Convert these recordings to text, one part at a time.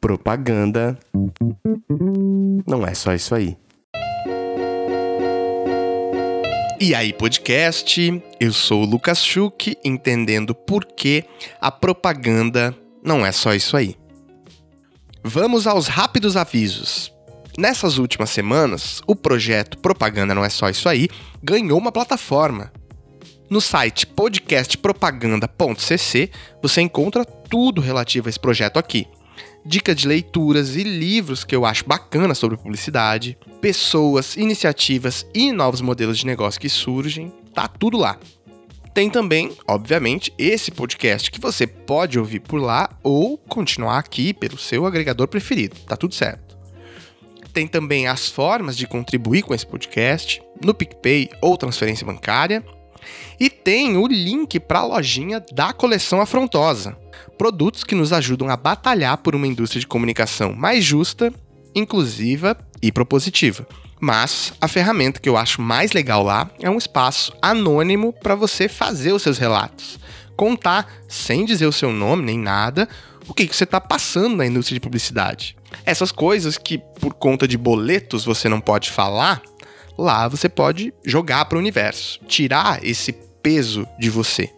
Propaganda não é só isso aí. E aí, podcast? Eu sou o Lucas Schuch, entendendo por que a propaganda não é só isso aí. Vamos aos rápidos avisos. Nessas últimas semanas, o projeto Propaganda Não É Só Isso Aí ganhou uma plataforma. No site podcastpropaganda.cc você encontra tudo relativo a esse projeto aqui. Dicas de leituras e livros que eu acho bacana sobre publicidade, pessoas, iniciativas e novos modelos de negócio que surgem, tá tudo lá. Tem também, obviamente, esse podcast que você pode ouvir por lá ou continuar aqui pelo seu agregador preferido, tá tudo certo. Tem também as formas de contribuir com esse podcast no PicPay ou transferência bancária. E tem o link para a lojinha da coleção Afrontosa. Produtos que nos ajudam a batalhar por uma indústria de comunicação mais justa, inclusiva e propositiva. Mas a ferramenta que eu acho mais legal lá é um espaço anônimo para você fazer os seus relatos. Contar, sem dizer o seu nome nem nada, o que, que você está passando na indústria de publicidade. Essas coisas que, por conta de boletos, você não pode falar, lá você pode jogar para o universo, tirar esse peso de você.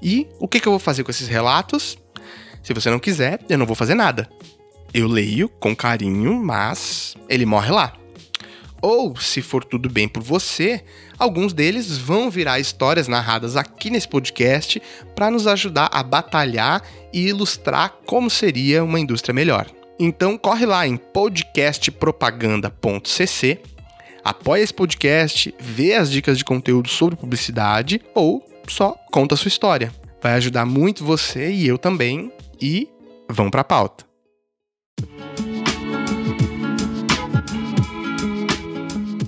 E o que, que eu vou fazer com esses relatos? Se você não quiser, eu não vou fazer nada. Eu leio com carinho, mas ele morre lá. Ou, se for tudo bem por você, alguns deles vão virar histórias narradas aqui nesse podcast para nos ajudar a batalhar e ilustrar como seria uma indústria melhor. Então corre lá em podcastpropaganda.cc, apoia esse podcast, vê as dicas de conteúdo sobre publicidade ou só conta a sua história. Vai ajudar muito você e eu também e vamos para a pauta.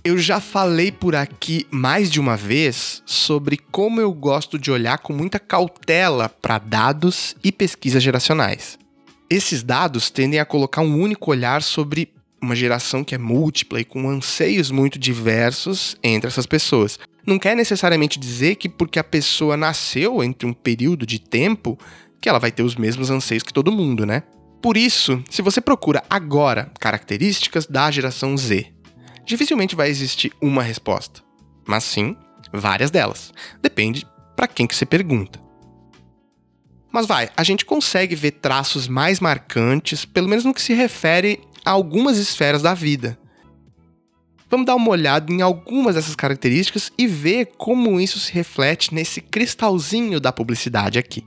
Eu já falei por aqui mais de uma vez sobre como eu gosto de olhar com muita cautela para dados e pesquisas geracionais. Esses dados tendem a colocar um único olhar sobre uma geração que é múltipla e com anseios muito diversos entre essas pessoas. Não quer necessariamente dizer que porque a pessoa nasceu entre um período de tempo que ela vai ter os mesmos anseios que todo mundo, né? Por isso, se você procura agora características da geração Z dificilmente vai existir uma resposta, mas sim várias delas. Depende para quem que você pergunta. Mas vai, a gente consegue ver traços mais marcantes, pelo menos no que se refere algumas esferas da vida. Vamos dar uma olhada em algumas dessas características e ver como isso se reflete nesse cristalzinho da publicidade aqui.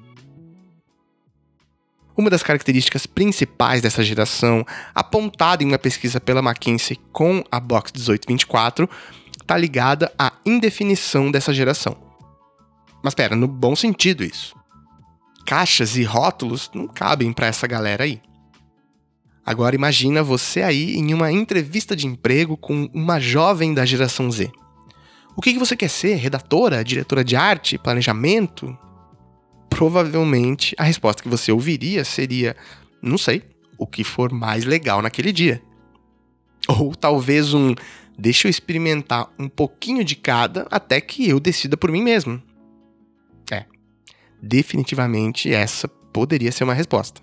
Uma das características principais dessa geração, apontada em uma pesquisa pela McKinsey com a Box 1824, está ligada à indefinição dessa geração. Mas pera, no bom sentido isso. Caixas e rótulos não cabem para essa galera aí. Agora imagina você aí em uma entrevista de emprego com uma jovem da geração Z. O que, que você quer ser? Redatora? Diretora de arte? Planejamento? provavelmente a resposta que você ouviria seria: não sei, o que for mais legal naquele dia. Ou talvez um: deixa eu experimentar um pouquinho de cada até que eu decida por mim mesmo. É, definitivamente essa poderia ser uma resposta.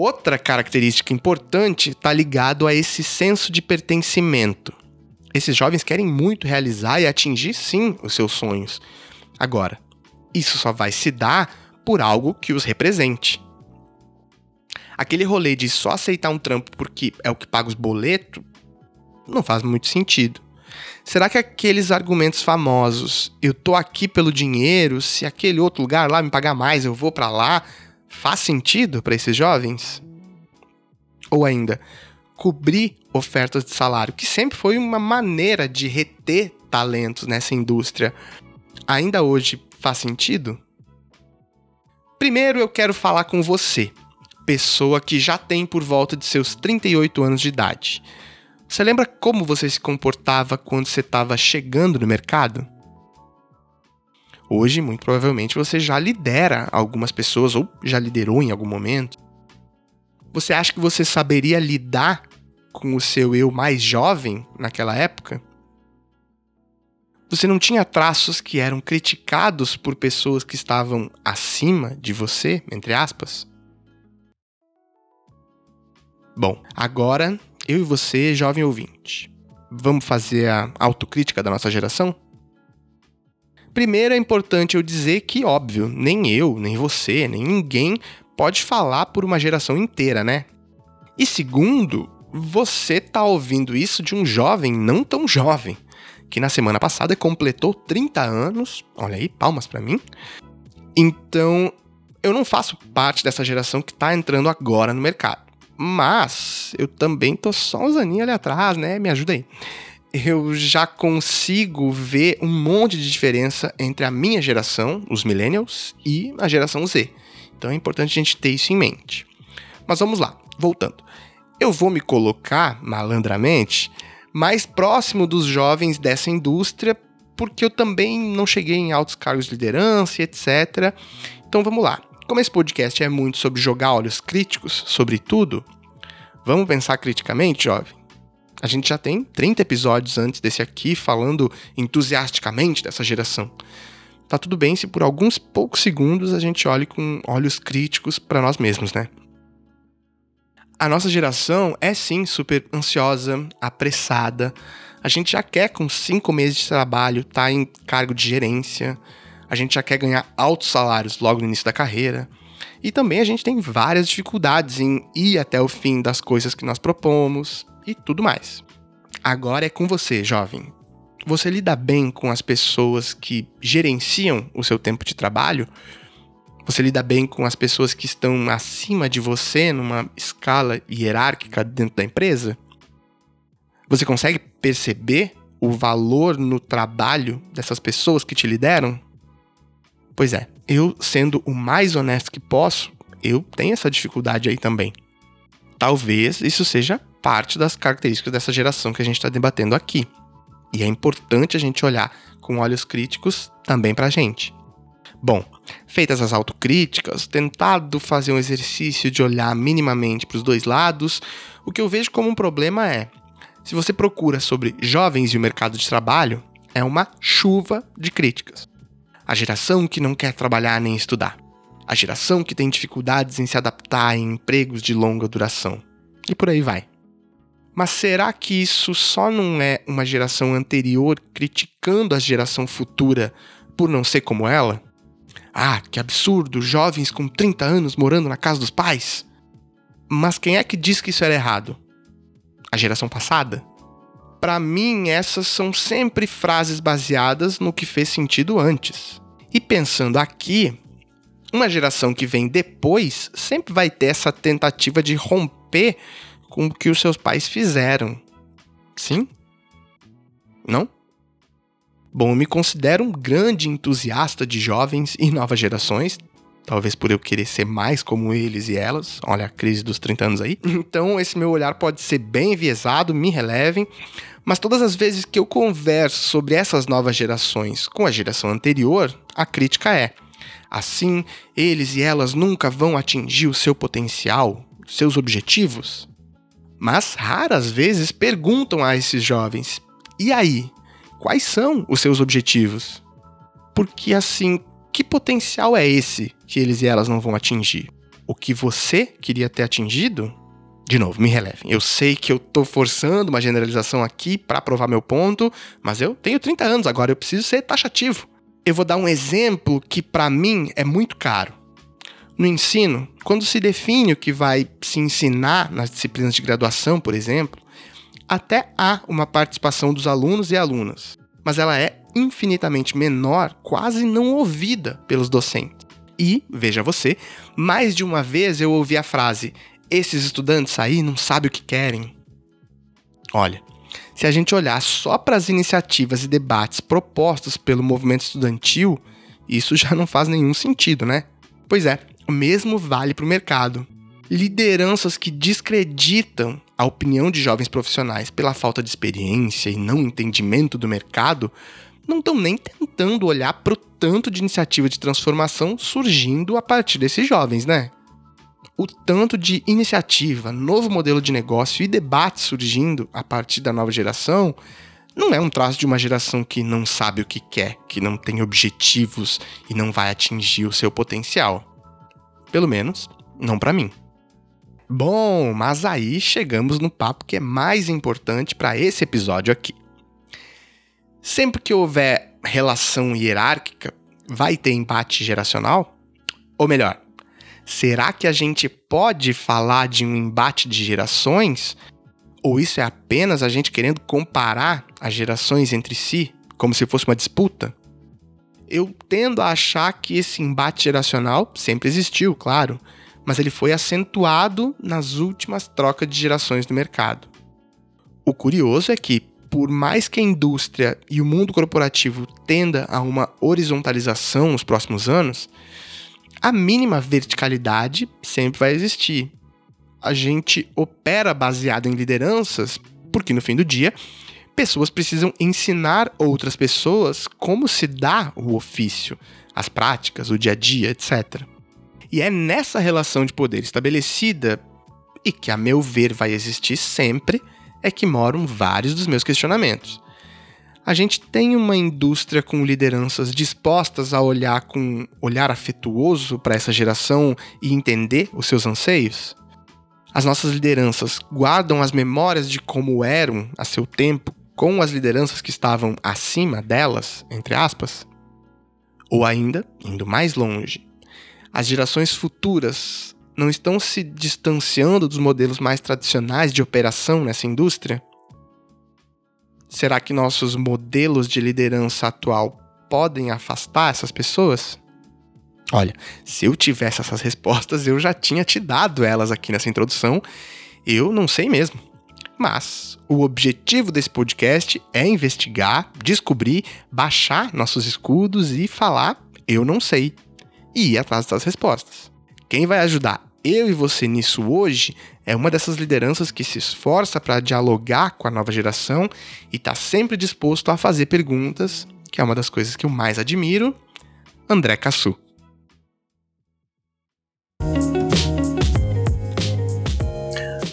Outra característica importante está ligado a esse senso de pertencimento. Esses jovens querem muito realizar e atingir sim os seus sonhos. Agora, isso só vai se dar por algo que os represente. Aquele rolê de só aceitar um trampo porque é o que paga os boletos não faz muito sentido. Será que aqueles argumentos famosos, eu tô aqui pelo dinheiro, se aquele outro lugar lá me pagar mais, eu vou para lá, faz sentido para esses jovens? Ou ainda, cobrir ofertas de salário, que sempre foi uma maneira de reter talentos nessa indústria. Ainda hoje Faz sentido? Primeiro eu quero falar com você, pessoa que já tem por volta de seus 38 anos de idade. Você lembra como você se comportava quando você estava chegando no mercado? Hoje, muito provavelmente, você já lidera algumas pessoas ou já liderou em algum momento. Você acha que você saberia lidar com o seu eu mais jovem naquela época? Você não tinha traços que eram criticados por pessoas que estavam acima de você, entre aspas? Bom, agora eu e você, jovem ouvinte, vamos fazer a autocrítica da nossa geração? Primeiro é importante eu dizer que, óbvio, nem eu, nem você, nem ninguém pode falar por uma geração inteira, né? E segundo, você tá ouvindo isso de um jovem não tão jovem, que na semana passada completou 30 anos. Olha aí, palmas para mim. Então, eu não faço parte dessa geração que tá entrando agora no mercado. Mas eu também tô só uns aninhos ali atrás, né? Me ajuda aí. Eu já consigo ver um monte de diferença entre a minha geração, os millennials, e a geração Z. Então é importante a gente ter isso em mente. Mas vamos lá, voltando. Eu vou me colocar, malandramente, mais próximo dos jovens dessa indústria, porque eu também não cheguei em altos cargos de liderança, etc. Então vamos lá. Como esse podcast é muito sobre jogar olhos críticos sobre tudo, vamos pensar criticamente, jovem? A gente já tem 30 episódios antes desse aqui falando entusiasticamente dessa geração. Tá tudo bem se por alguns poucos segundos a gente olhe com olhos críticos para nós mesmos, né? A nossa geração é sim super ansiosa, apressada. A gente já quer, com cinco meses de trabalho, estar tá em cargo de gerência. A gente já quer ganhar altos salários logo no início da carreira. E também a gente tem várias dificuldades em ir até o fim das coisas que nós propomos e tudo mais. Agora é com você, jovem. Você lida bem com as pessoas que gerenciam o seu tempo de trabalho? Você lida bem com as pessoas que estão acima de você numa escala hierárquica dentro da empresa? Você consegue perceber o valor no trabalho dessas pessoas que te lideram? Pois é, eu sendo o mais honesto que posso, eu tenho essa dificuldade aí também. Talvez isso seja parte das características dessa geração que a gente está debatendo aqui. E é importante a gente olhar com olhos críticos também para a gente. Bom, feitas as autocríticas, tentado fazer um exercício de olhar minimamente para os dois lados, o que eu vejo como um problema é: se você procura sobre jovens e o mercado de trabalho, é uma chuva de críticas. A geração que não quer trabalhar nem estudar. A geração que tem dificuldades em se adaptar em empregos de longa duração. E por aí vai. Mas será que isso só não é uma geração anterior criticando a geração futura por não ser como ela? Ah, que absurdo, jovens com 30 anos morando na casa dos pais. Mas quem é que diz que isso era errado? A geração passada? Para mim, essas são sempre frases baseadas no que fez sentido antes. E pensando aqui, uma geração que vem depois sempre vai ter essa tentativa de romper com o que os seus pais fizeram. Sim? Não? Bom, eu me considero um grande entusiasta de jovens e novas gerações, talvez por eu querer ser mais como eles e elas. Olha a crise dos 30 anos aí. Então, esse meu olhar pode ser bem enviesado, me relevem, mas todas as vezes que eu converso sobre essas novas gerações com a geração anterior, a crítica é: assim, eles e elas nunca vão atingir o seu potencial, seus objetivos? Mas raras vezes perguntam a esses jovens: e aí? Quais são os seus objetivos? Porque assim, que potencial é esse que eles e elas não vão atingir? O que você queria ter atingido? De novo, me relevem. Eu sei que eu tô forçando uma generalização aqui para provar meu ponto, mas eu tenho 30 anos agora, eu preciso ser taxativo. Eu vou dar um exemplo que para mim é muito caro. No ensino, quando se define o que vai se ensinar nas disciplinas de graduação, por exemplo, até há uma participação dos alunos e alunas, mas ela é infinitamente menor, quase não ouvida pelos docentes. E, veja você, mais de uma vez eu ouvi a frase: esses estudantes aí não sabem o que querem. Olha, se a gente olhar só para as iniciativas e debates propostos pelo movimento estudantil, isso já não faz nenhum sentido, né? Pois é, o mesmo vale para o mercado. Lideranças que descreditam a opinião de jovens profissionais pela falta de experiência e não entendimento do mercado não estão nem tentando olhar para o tanto de iniciativa de transformação surgindo a partir desses jovens, né? O tanto de iniciativa, novo modelo de negócio e debate surgindo a partir da nova geração não é um traço de uma geração que não sabe o que quer, que não tem objetivos e não vai atingir o seu potencial. Pelo menos, não para mim. Bom, mas aí chegamos no papo que é mais importante para esse episódio aqui. Sempre que houver relação hierárquica, vai ter empate geracional? Ou melhor, será que a gente pode falar de um embate de gerações? Ou isso é apenas a gente querendo comparar as gerações entre si, como se fosse uma disputa? Eu tendo a achar que esse embate geracional sempre existiu, claro, mas ele foi acentuado nas últimas trocas de gerações do mercado. O curioso é que, por mais que a indústria e o mundo corporativo tenda a uma horizontalização nos próximos anos, a mínima verticalidade sempre vai existir. A gente opera baseado em lideranças porque, no fim do dia, pessoas precisam ensinar outras pessoas como se dá o ofício, as práticas, o dia a dia, etc. E é nessa relação de poder estabelecida, e que a meu ver vai existir sempre, é que moram vários dos meus questionamentos. A gente tem uma indústria com lideranças dispostas a olhar com olhar afetuoso para essa geração e entender os seus anseios? As nossas lideranças guardam as memórias de como eram a seu tempo com as lideranças que estavam acima delas, entre aspas? Ou ainda, indo mais longe, as gerações futuras não estão se distanciando dos modelos mais tradicionais de operação nessa indústria? Será que nossos modelos de liderança atual podem afastar essas pessoas? Olha, se eu tivesse essas respostas, eu já tinha te dado elas aqui nessa introdução. Eu não sei mesmo. Mas o objetivo desse podcast é investigar, descobrir, baixar nossos escudos e falar: eu não sei e ir atrás das respostas. Quem vai ajudar eu e você nisso hoje é uma dessas lideranças que se esforça para dialogar com a nova geração e está sempre disposto a fazer perguntas, que é uma das coisas que eu mais admiro, André Cassu.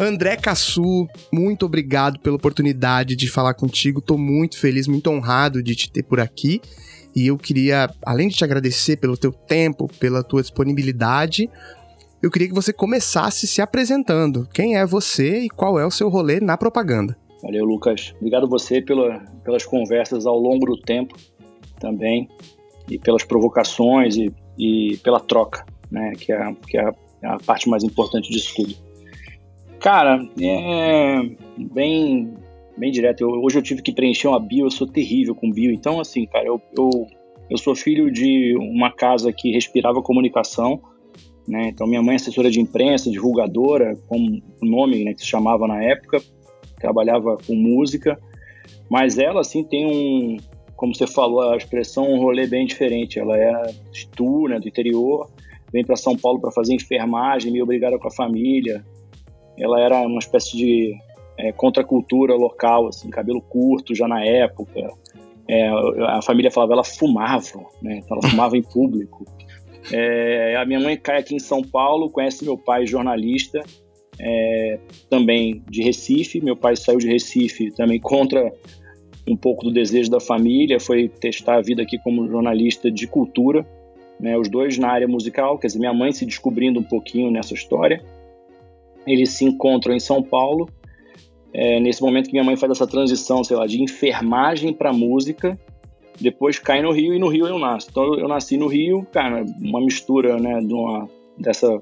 André Cassu, muito obrigado pela oportunidade de falar contigo. Estou muito feliz, muito honrado de te ter por aqui. E eu queria, além de te agradecer pelo teu tempo, pela tua disponibilidade, eu queria que você começasse se apresentando. Quem é você e qual é o seu rolê na propaganda? Valeu, Lucas. Obrigado você pela, pelas conversas ao longo do tempo também e pelas provocações e, e pela troca, né? Que é, que é a parte mais importante disso tudo. Cara, é bem bem direto. Eu, hoje eu tive que preencher uma bio, eu sou terrível com bio. Então, assim, cara, eu, eu, eu sou filho de uma casa que respirava comunicação, né? Então, minha mãe é assessora de imprensa, divulgadora, como o nome né, que se chamava na época, trabalhava com música, mas ela, assim, tem um, como você falou, a expressão um rolê bem diferente. Ela é de Tu, né, do interior, vem para São Paulo para fazer enfermagem, meio obrigada com a família. Ela era uma espécie de é, contracultura local, assim, cabelo curto já na época. É, a família falava ela fumava, né? Então ela fumava em público. É, a minha mãe cai aqui em São Paulo, conhece meu pai, jornalista, é, também de Recife. Meu pai saiu de Recife também contra um pouco do desejo da família, foi testar a vida aqui como jornalista de cultura, né? Os dois na área musical, quer dizer, minha mãe se descobrindo um pouquinho nessa história. Eles se encontram em São Paulo é, nesse momento que minha mãe faz essa transição, sei lá, de enfermagem para música, depois cai no Rio e no Rio eu nasço. Então eu nasci no Rio, cara, uma mistura, né, de uma, dessa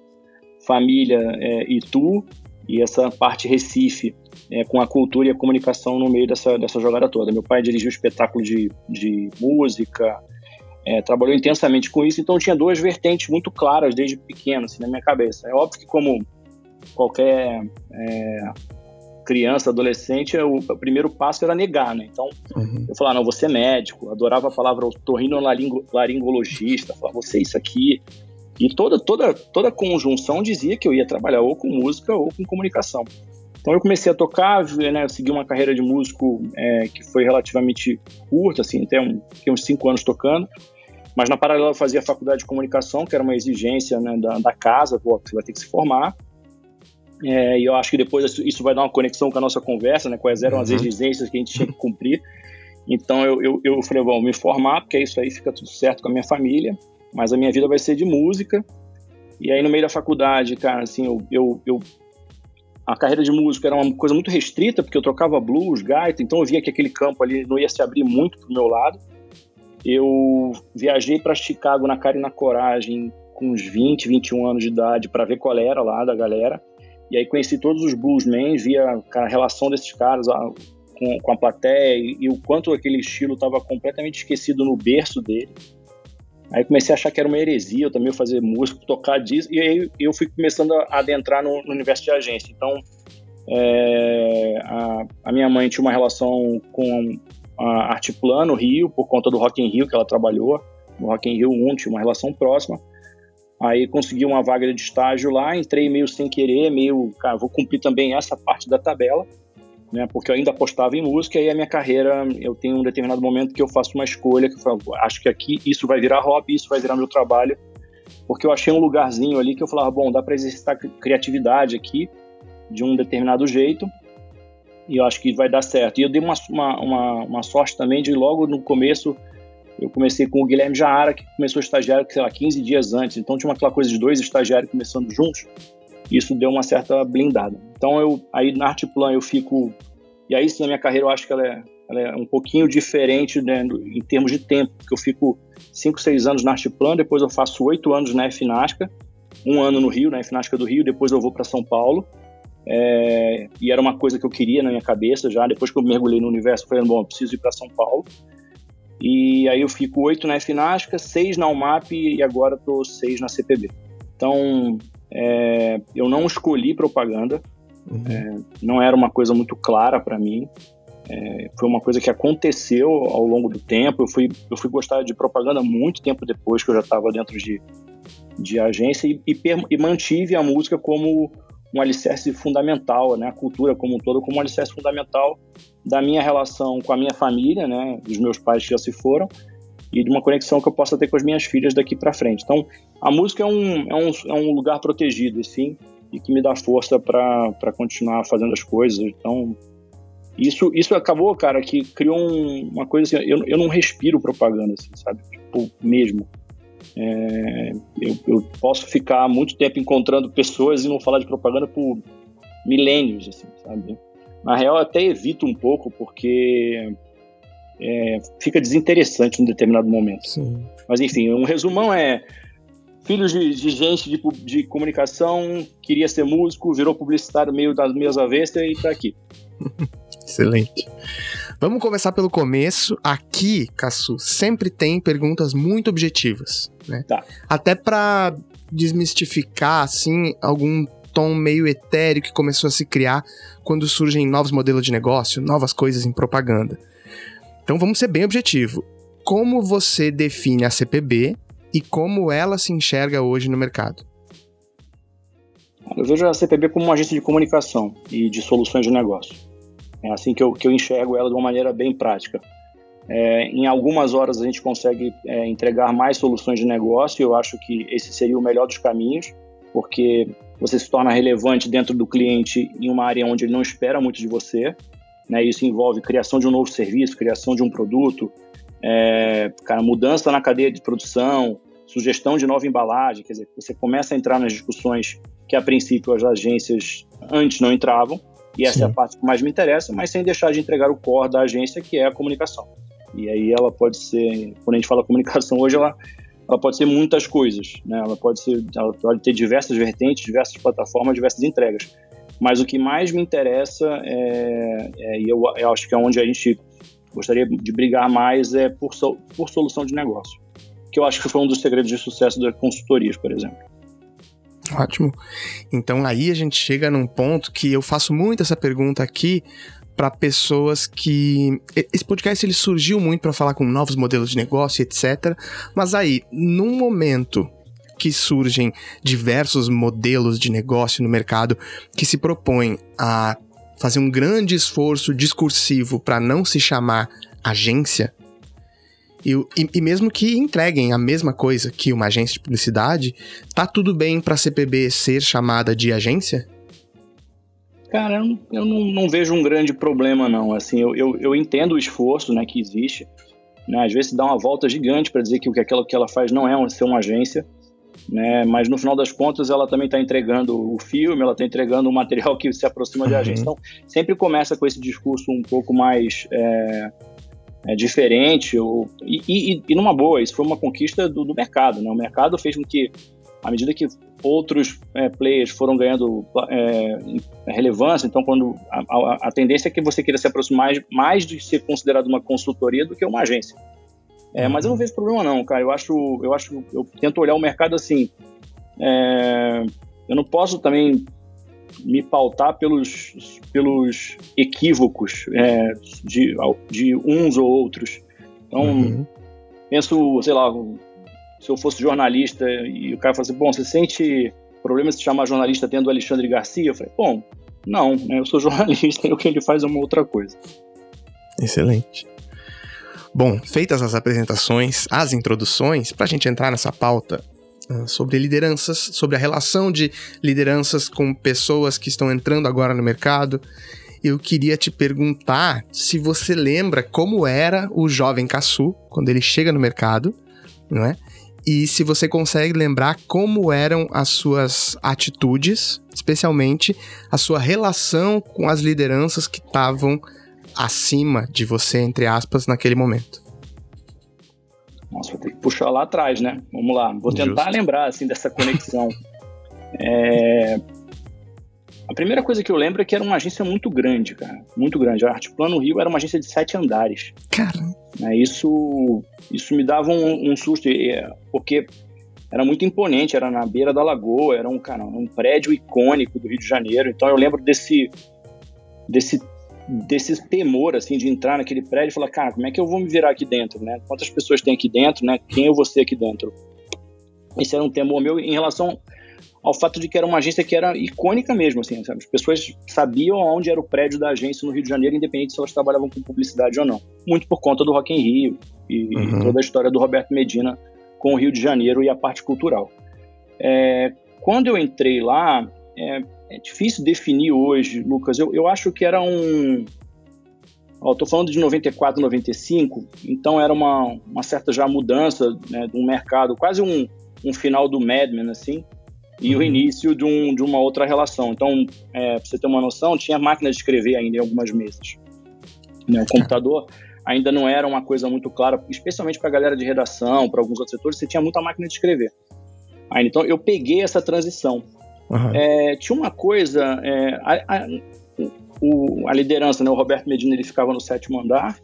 família é, Itu e essa parte Recife, é, com a cultura e a comunicação no meio dessa, dessa jogada toda. Meu pai dirigiu espetáculo de, de música, é, trabalhou intensamente com isso, então tinha duas vertentes muito claras desde pequeno, assim, na minha cabeça. É óbvio que como qualquer é, criança, adolescente, o, o primeiro passo era negar, né? Então, uhum. eu falava, não, você é médico, adorava a palavra otorrinolaringologista, falava, você é isso aqui. E toda, toda, toda conjunção dizia que eu ia trabalhar ou com música ou com comunicação. Então eu comecei a tocar, né, eu segui uma carreira de músico é, que foi relativamente curta, assim, até um, uns cinco anos tocando. Mas na paralela eu fazia a faculdade de comunicação, que era uma exigência né, da, da casa, pô, você vai ter que se formar. É, e eu acho que depois isso vai dar uma conexão com a nossa conversa, né? Quais eram uhum. as exigências que a gente tinha que cumprir. Então eu, eu, eu falei, bom, me formar, porque isso aí fica tudo certo com a minha família, mas a minha vida vai ser de música. E aí no meio da faculdade, cara, assim, eu, eu, eu a carreira de músico era uma coisa muito restrita, porque eu trocava blues, gaita, então eu via que aquele campo ali não ia se abrir muito pro meu lado. Eu viajei para Chicago na cara e na coragem com uns 20, 21 anos de idade para ver qual era lá da galera. E aí conheci todos os bluesmen, via a relação desses caras com, com a plateia e, e o quanto aquele estilo estava completamente esquecido no berço dele. Aí comecei a achar que era uma heresia eu também fazer música, tocar disso, e aí eu fui começando a adentrar no, no universo de agência. Então, é, a, a, minha mãe tinha uma relação com a Arte Plano Rio, por conta do Rock in Rio que ela trabalhou, no Rock in Rio 1 tinha uma relação próxima. Aí consegui uma vaga de estágio lá, entrei meio sem querer, meio, cara, vou cumprir também essa parte da tabela né? Porque eu ainda apostava em música e a minha carreira, eu tenho um determinado momento que eu faço uma escolha que eu falo, acho que aqui isso vai virar hobby, isso vai virar meu trabalho, porque eu achei um lugarzinho ali que eu falava, bom, dá para exercitar criatividade aqui de um determinado jeito e eu acho que vai dar certo. E eu dei uma, uma, uma, uma sorte também de logo no começo eu comecei com o Guilherme Jaara, que começou estagiário, sei lá, 15 dias antes. Então tinha aquela coisa de dois estagiários começando juntos isso deu uma certa blindada. Então eu aí na Artplan eu fico e aí na minha carreira eu acho que ela é, ela é um pouquinho diferente né, em termos de tempo, porque eu fico 5, 6 anos na Artplan, depois eu faço 8 anos na FNASCA, um ano no Rio, na FNASCA do Rio, depois eu vou para São Paulo. É, e era uma coisa que eu queria na minha cabeça já, depois que eu mergulhei no universo, falei, bom, eu preciso ir para São Paulo. E aí eu fico oito na FNASCA, seis na UMAP e agora estou seis na CPB. Então, é, eu não escolhi propaganda, uhum. é, não era uma coisa muito clara para mim. É, foi uma coisa que aconteceu ao longo do tempo. Eu fui, eu fui gostar de propaganda muito tempo depois que eu já estava dentro de, de agência e, e, e, mantive a música como um alicerce fundamental, né? a cultura como um todo como um alicerce fundamental da minha relação com a minha família, né? dos meus pais que já se foram, e de uma conexão que eu possa ter com as minhas filhas daqui para frente. Então, a música é um, é um, é um lugar protegido, assim, e que me dá força para continuar fazendo as coisas. Então, isso, isso acabou, cara, que criou um, uma coisa assim, eu, eu não respiro propaganda, assim, sabe? Tipo, mesmo. É, eu, eu, posso ficar muito tempo encontrando pessoas e não falar de propaganda por milênios, assim, sabe? Na real, eu até evito um pouco, porque é, fica desinteressante em determinado momento. Sim. Mas enfim, um resumão é filho de, de gente de, de, comunicação, queria ser músico, virou publicitário meio das minhas avestas e tá aqui. Excelente. Vamos começar pelo começo. Aqui, Cassu, sempre tem perguntas muito objetivas, né? Tá. Até para desmistificar, assim, algum tom meio etéreo que começou a se criar quando surgem novos modelos de negócio, novas coisas em propaganda. Então vamos ser bem objetivo. Como você define a CPB e como ela se enxerga hoje no mercado? Eu vejo a CPB como uma agência de comunicação e de soluções de negócio. É assim que eu, que eu enxergo ela de uma maneira bem prática. É, em algumas horas a gente consegue é, entregar mais soluções de negócio e eu acho que esse seria o melhor dos caminhos, porque você se torna relevante dentro do cliente em uma área onde ele não espera muito de você né? Isso envolve criação de um novo serviço, criação de um produto, é, cara, mudança na cadeia de produção, sugestão de nova embalagem, quer dizer, você começa a entrar nas discussões que a princípio as agências antes não entravam, e essa Sim. é a parte que mais me interessa, mas sem deixar de entregar o core da agência, que é a comunicação. E aí ela pode ser, quando a gente fala comunicação hoje, ela, ela pode ser muitas coisas, né? Ela pode ser, ela pode ter diversas vertentes, diversas plataformas, diversas entregas. Mas o que mais me interessa, é, é, e eu, eu, acho que é onde a gente gostaria de brigar mais, é por, por solução de negócio. Que eu acho que foi um dos segredos de sucesso das consultorias, por exemplo. Ótimo. Então aí a gente chega num ponto que eu faço muito essa pergunta aqui para pessoas que esse podcast ele surgiu muito para falar com novos modelos de negócio, etc. Mas aí, num momento que surgem diversos modelos de negócio no mercado que se propõem a fazer um grande esforço discursivo para não se chamar agência. E, e, e, mesmo que entreguem a mesma coisa que uma agência de publicidade, tá tudo bem para a CPB ser chamada de agência? Cara, eu, não, eu não, não, vejo um grande problema, não. Assim, eu, eu, eu entendo o esforço né, que existe. Né? Às vezes dá uma volta gigante para dizer que o que aquela que ela faz não é ser uma agência. né? Mas no final das contas ela também está entregando o filme, ela está entregando um material que se aproxima uhum. de agência. Então sempre começa com esse discurso um pouco mais é, é, diferente ou, e, e, e, numa boa. Isso foi uma conquista do, do, mercado, né? O mercado fez com que à medida que outros é, players foram ganhando é, relevância, então quando a, a, a, tendência é que você queira se aproximar mais, mais de ser considerado uma consultoria do que uma agência. É, mas eu não vejo problema não, cara. Eu acho, eu acho, eu tento olhar o mercado assim. É, eu não posso também me pautar pelos, pelos equívocos é, de, de uns ou outros. Então, uhum. penso, sei lá, se eu fosse jornalista e o cara falasse, bom, você sente problema se chamar jornalista tendo Alexandre Garcia? Eu falei, bom, não, né, eu sou jornalista e o que ele faz é uma outra coisa. Excelente. Bom, feitas as apresentações, as introduções, para a gente entrar nessa pauta sobre lideranças, sobre a relação de lideranças com pessoas que estão entrando agora no mercado, eu queria te perguntar se você lembra como era o jovem Caçu quando ele chega no mercado, não é? E se você consegue lembrar como eram as suas atitudes, especialmente a sua relação com as lideranças que estavam acima de você, entre aspas, naquele momento? Nossa, vou ter que puxar lá atrás, né? Vamos lá. Vou tentar Justo. lembrar, assim, dessa conexão. é... A primeira coisa que eu lembro é que era uma agência muito grande, cara. Muito grande. A Arte Plano Rio era uma agência de sete andares. Cara. É, isso, isso me dava um, um susto, porque era muito imponente, era na beira da lagoa, era um, cara, um prédio icônico do Rio de Janeiro. Então eu lembro desse, desse desse temor, assim, de entrar naquele prédio e falar, cara, como é que eu vou me virar aqui dentro, né? Quantas pessoas tem aqui dentro, né? Quem eu vou ser aqui dentro? Esse era um temor meu em relação ao fato de que era uma agência que era icônica mesmo, assim, sabe? As pessoas sabiam onde era o prédio da agência no Rio de Janeiro, independente se elas trabalhavam com publicidade ou não. Muito por conta do Rock in Rio e uhum. toda a história do Roberto Medina com o Rio de Janeiro e a parte cultural. É, quando eu entrei lá, é, é difícil definir hoje, Lucas. Eu, eu acho que era um. Estou falando de 94, 95, então era uma, uma certa já mudança né, de um mercado, quase um, um final do Mad Men, assim, e uhum. o início de, um, de uma outra relação. Então, é, para você ter uma noção, tinha máquina de escrever ainda em algumas mesas. Né, o computador ainda não era uma coisa muito clara, especialmente para a galera de redação, para alguns outros setores, você tinha muita máquina de escrever. Aí, então, eu peguei essa transição. Uhum. É, tinha uma coisa, é, a, a, o, a, liderança, né, o Roberto Medina, ele ficava no sétimo andar,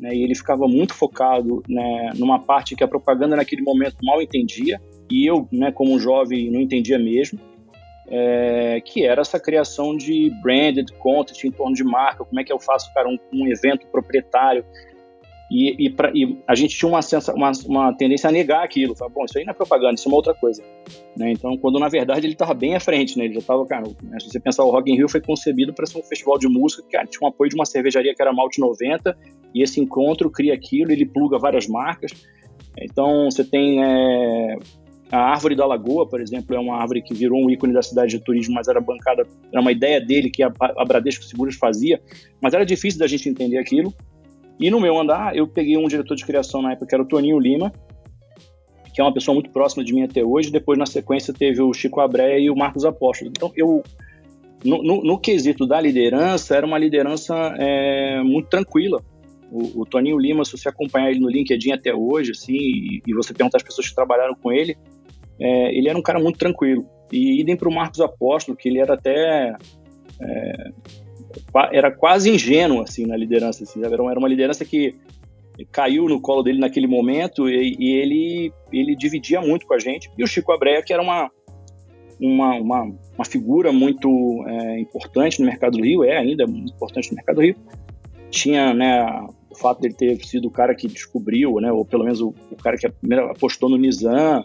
né, e ele ficava muito focado né, numa parte que a propaganda naquele momento mal entendia, e eu, né, como jovem, não entendia mesmo, é, que era essa criação de branded content em torno de marca, como é que eu faço, cara, um, um evento proprietário, e, e, pra, e, a gente tinha uma, uma, uma, tendência a negar aquilo. Falar, bom, isso aí não é propaganda, isso é uma outra coisa. Né? Então, quando na verdade ele estava bem à frente, né? ele já estava, cara, né? se você pensar, o Rock in Rio foi concebido para ser um festival de música que cara, tinha um apoio de uma cervejaria que era Malte 90, e esse encontro cria aquilo, ele pluga várias marcas. Então, você tem é, a Árvore da Lagoa, por exemplo, é uma árvore que virou um ícone da cidade de turismo, mas era bancada, era uma ideia dele que a, a Bradesco Seguros fazia, mas era difícil da gente entender aquilo. E no meu andar, eu peguei um diretor de criação na época, que era o Toninho Lima, que é uma pessoa muito próxima de mim até hoje. Depois, na sequência, teve o Chico Abré e o Marcos Apóstolo. Então, eu, no, no, no quesito da liderança, era uma liderança é, muito tranquila. O, o, Toninho Lima, se você acompanhar ele no LinkedIn até hoje, assim, e, e você perguntar às pessoas que trabalharam com ele, é, ele era um cara muito tranquilo. E idem para o Marcos Apóstolo, que ele era até é, era quase ingênuo assim na liderança, assim, era uma liderança que caiu no colo dele naquele momento e, e, ele ele dividia muito com a gente. E o Chico Abreia, que era uma uma, uma, uma figura muito é, importante no mercado do Rio, é ainda muito importante no mercado do Rio. Tinha, né, o fato dele ter sido o cara que descobriu, né, ou pelo menos o, o cara que apostou no Nizam,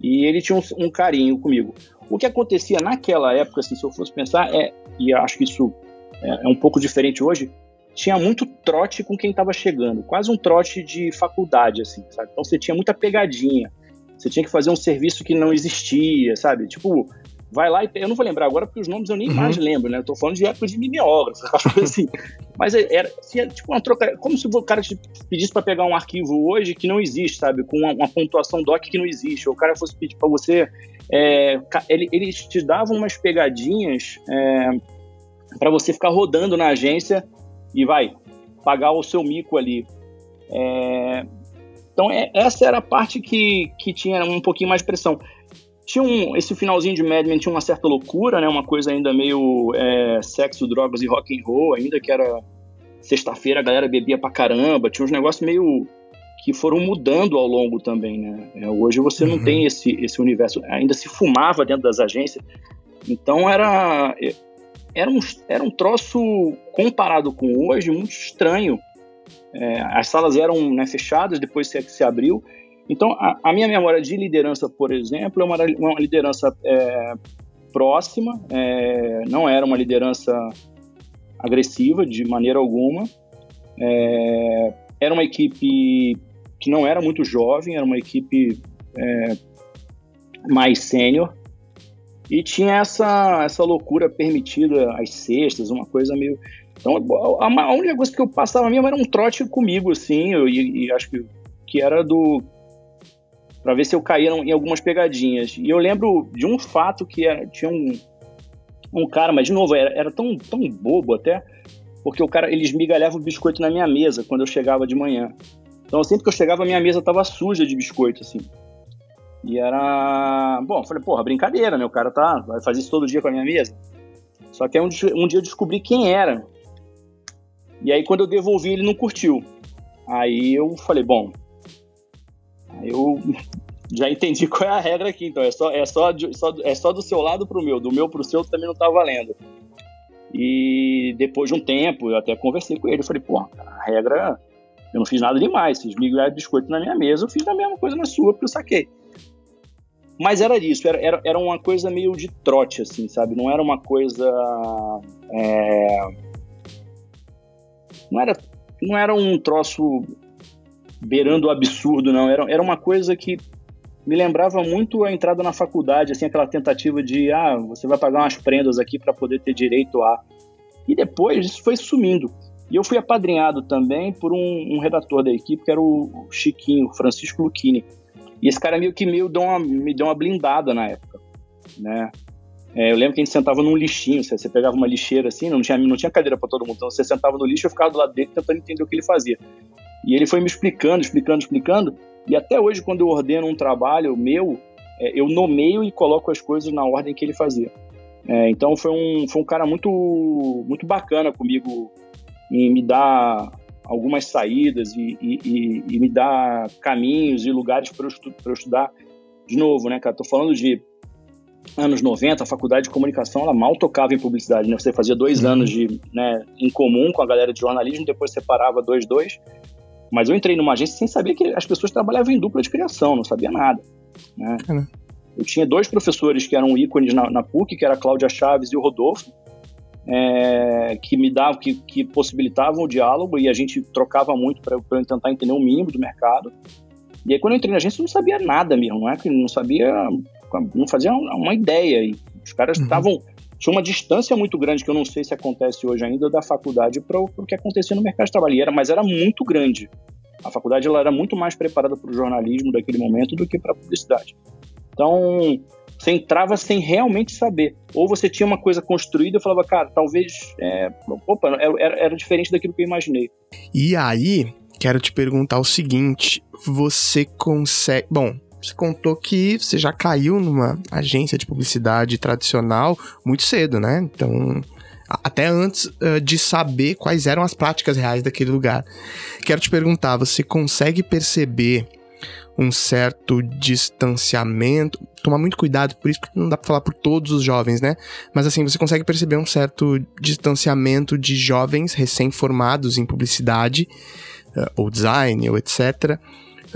e ele tinha um, um, carinho comigo. O que acontecia naquela época, assim, se eu fosse pensar, é, e acho que isso é, é um pouco diferente hoje, tinha muito trote com quem estava chegando, quase um trote de faculdade, assim, sabe? Então você tinha muita pegadinha, você tinha que fazer um serviço que não existia, sabe? Tipo, vai lá e eu não vou lembrar agora porque os nomes eu nem uhum. mais lembro, né? Eu tô falando de época de mimeógrafo, assim. Mas é, era assim, tipo uma troca, como se o cara te pedisse para pegar um arquivo hoje que não existe, sabe? Com uma, uma pontuação doc que não existe. Ou o cara fosse pedir para você, é, ele, eles te davam umas pegadinhas é, para você ficar rodando na agência e vai pagar o seu mico ali. É, então é, essa era a parte que, que tinha um pouquinho mais de pressão tinha um, esse finalzinho de Mad Men tinha uma certa loucura, né? Uma coisa ainda meio é, sexo, drogas e rock and roll, ainda que era sexta-feira a galera bebia pra caramba, tinha uns negócios meio que foram mudando ao longo também, né? É, hoje você uhum. não tem esse, esse universo, ainda se fumava dentro das agências, então era era um, era um troço comparado com hoje muito estranho. É, as salas eram né, fechadas, depois se, se abriu, então, a, a, minha memória de liderança, por exemplo, é uma, uma liderança é, próxima, é, não era uma liderança agressiva de maneira alguma. É, era uma equipe que não era muito jovem, era uma equipe é, mais sênior. E tinha essa, essa loucura permitida às sextas, uma coisa meio. Então, a, a única coisa que eu passava mesmo era um trote comigo, assim, eu, e, e acho que, que era do para ver se eu caía em algumas pegadinhas. E eu lembro de um fato que era, tinha um, um cara, mas de novo, era, era tão, tão bobo até, porque o cara, ele esmigalhava o biscoito na minha mesa quando eu chegava de manhã. Então, sempre que eu chegava, a minha mesa tava suja de biscoito, assim. E era. Bom, falei, porra, brincadeira, né? O cara tá, vai fazer isso todo dia com a minha mesa. Só que aí um, um dia eu descobri quem era. E aí, quando eu devolvi, ele não curtiu. Aí eu falei, bom, eu já entendi qual é a regra aqui, então é só, é só, só, é só do seu lado pro meu, do meu pro seu também não tá valendo. E depois de um tempo, eu até conversei com ele, eu falei, pô, a regra, eu não fiz nada demais, fiz migalhas biscoito na minha mesa, eu fiz a mesma coisa na sua, porque eu saquei. Mas era isso, era, era, era uma coisa meio de trote, assim, sabe? Não era uma coisa. É... Não, era, não era um troço beirando o absurdo, não. Era, era uma coisa que me lembrava muito a entrada na faculdade, assim, aquela tentativa de, ah, você vai pagar umas prendas aqui para poder ter direito a. E depois isso foi sumindo. E eu fui apadrinhado também por um, um redator da equipe, que era o Chiquinho, Francisco Lucchini. E esse cara meio que meio deu uma, me deu uma blindada na época, né? É, eu lembro que a gente sentava num lixinho, você, pegava uma lixeira assim, não tinha, não tinha cadeira para todo mundo, então você sentava no lixo e eu ficava do lado dele tentando entender o que ele fazia. E ele foi me explicando, explicando, explicando. E até hoje, quando eu ordeno um trabalho meu, é, eu nomeio e coloco as coisas na ordem que ele fazia. É, então foi um, foi um cara muito, muito bacana comigo em me dar algumas saídas e, e, e, me dar caminhos e lugares para eu, estu eu, estudar. De novo, né, cara? Tô falando de anos 90, a faculdade de comunicação ela mal tocava em publicidade, né? Você fazia dois uhum. anos de, né, em comum com a galera de jornalismo, depois separava dois, dois. Mas eu entrei numa agência sem saber que as pessoas trabalhavam em dupla de criação, não sabia nada. Né? Eu tinha dois professores que eram ícones na, na PUC, que era a Cláudia Chaves e o Rodolfo, é, que me davam, que, que, possibilitavam o diálogo e a gente trocava muito para eu tentar entender o mínimo do mercado. E aí quando eu entrei na agência eu não sabia nada mesmo, não é que não sabia, não fazia uma ideia. E os caras estavam uhum tinha uma distância muito grande, que eu não sei se acontece hoje ainda, da faculdade para o que acontecia no mercado de trabalho. Era, mas era muito grande. A faculdade ela era muito mais preparada para o jornalismo daquele momento do que para a publicidade. Então, você entrava sem realmente saber. Ou você tinha uma coisa construída e falava, cara, talvez. É, opa, era, era diferente daquilo que eu imaginei. E aí, quero te perguntar o seguinte: você consegue. Bom, você contou que você já caiu numa agência de publicidade tradicional muito cedo, né? Então, até antes uh, de saber quais eram as práticas reais daquele lugar. Quero te perguntar, você consegue perceber um certo distanciamento? Tomar muito cuidado por isso, porque não dá pra falar por todos os jovens, né? Mas assim, você consegue perceber um certo distanciamento de jovens recém-formados em publicidade, uh, ou design, ou etc.,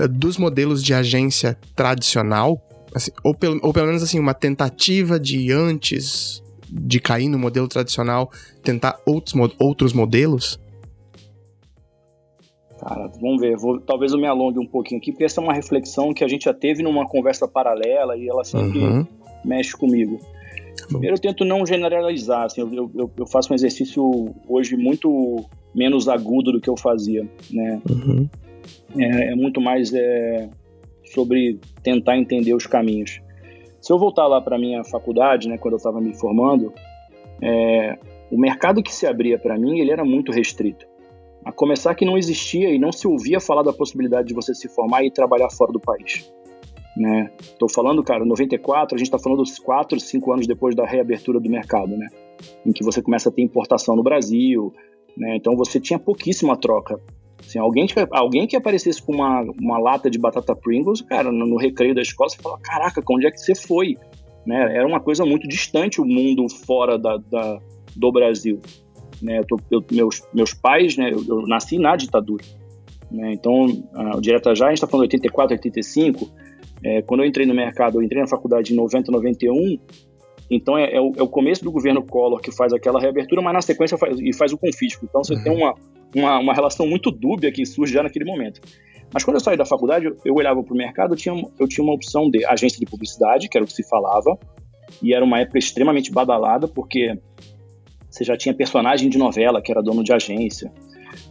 dos modelos de agência tradicional, assim, ou, pelo, ou pelo menos assim, uma tentativa de antes de cair no modelo tradicional, tentar outros, outros modelos? Cara, vamos ver. Vou, talvez eu me alongue um pouquinho aqui, porque essa é uma reflexão que a gente já teve numa conversa paralela e ela sempre uhum. mexe comigo. Primeiro, eu tento não generalizar. Assim, eu, eu, eu, faço um exercício hoje muito menos agudo do que eu fazia. Né? Uhum. É, é, muito mais é, sobre tentar entender os caminhos. Se eu voltar lá para minha faculdade, né, quando eu estava me formando, é, o mercado que se abria para mim ele era muito restrito. A começar que não existia e não se ouvia falar da possibilidade de você se formar e trabalhar fora do país. Né? Tô falando, cara, 94, a gente está falando dos 4, 5 anos depois da reabertura do mercado, né? Em que você começa a ter importação no Brasil, né? Então você tinha pouquíssima troca. Assim, alguém, que, alguém que aparecesse com uma, uma lata de batata Pringles, cara, no, no recreio da escola, você fala, caraca, onde é que você foi? Né? Era uma coisa muito distante o mundo fora da, da do Brasil. Né? Eu tô, eu, meus, meus pais, né? Eu, eu, nasci na ditadura. Né? Então, uh, direto já, a gente está falando de 84, 85, é, quando eu entrei no mercado, eu entrei na faculdade em 90, 91, então é, é, o, é, o, começo do governo Collor que faz aquela reabertura, mas na sequência faz, e faz o confisco. Então você uhum. tem uma, uma, uma, relação muito dúbia que surge já naquele momento. Mas quando eu saí da faculdade, eu, eu olhava para o mercado, eu tinha, eu tinha uma opção de agência de publicidade, que era o que se falava, e era uma época extremamente badalada, porque você já tinha personagem de novela que era dono de agência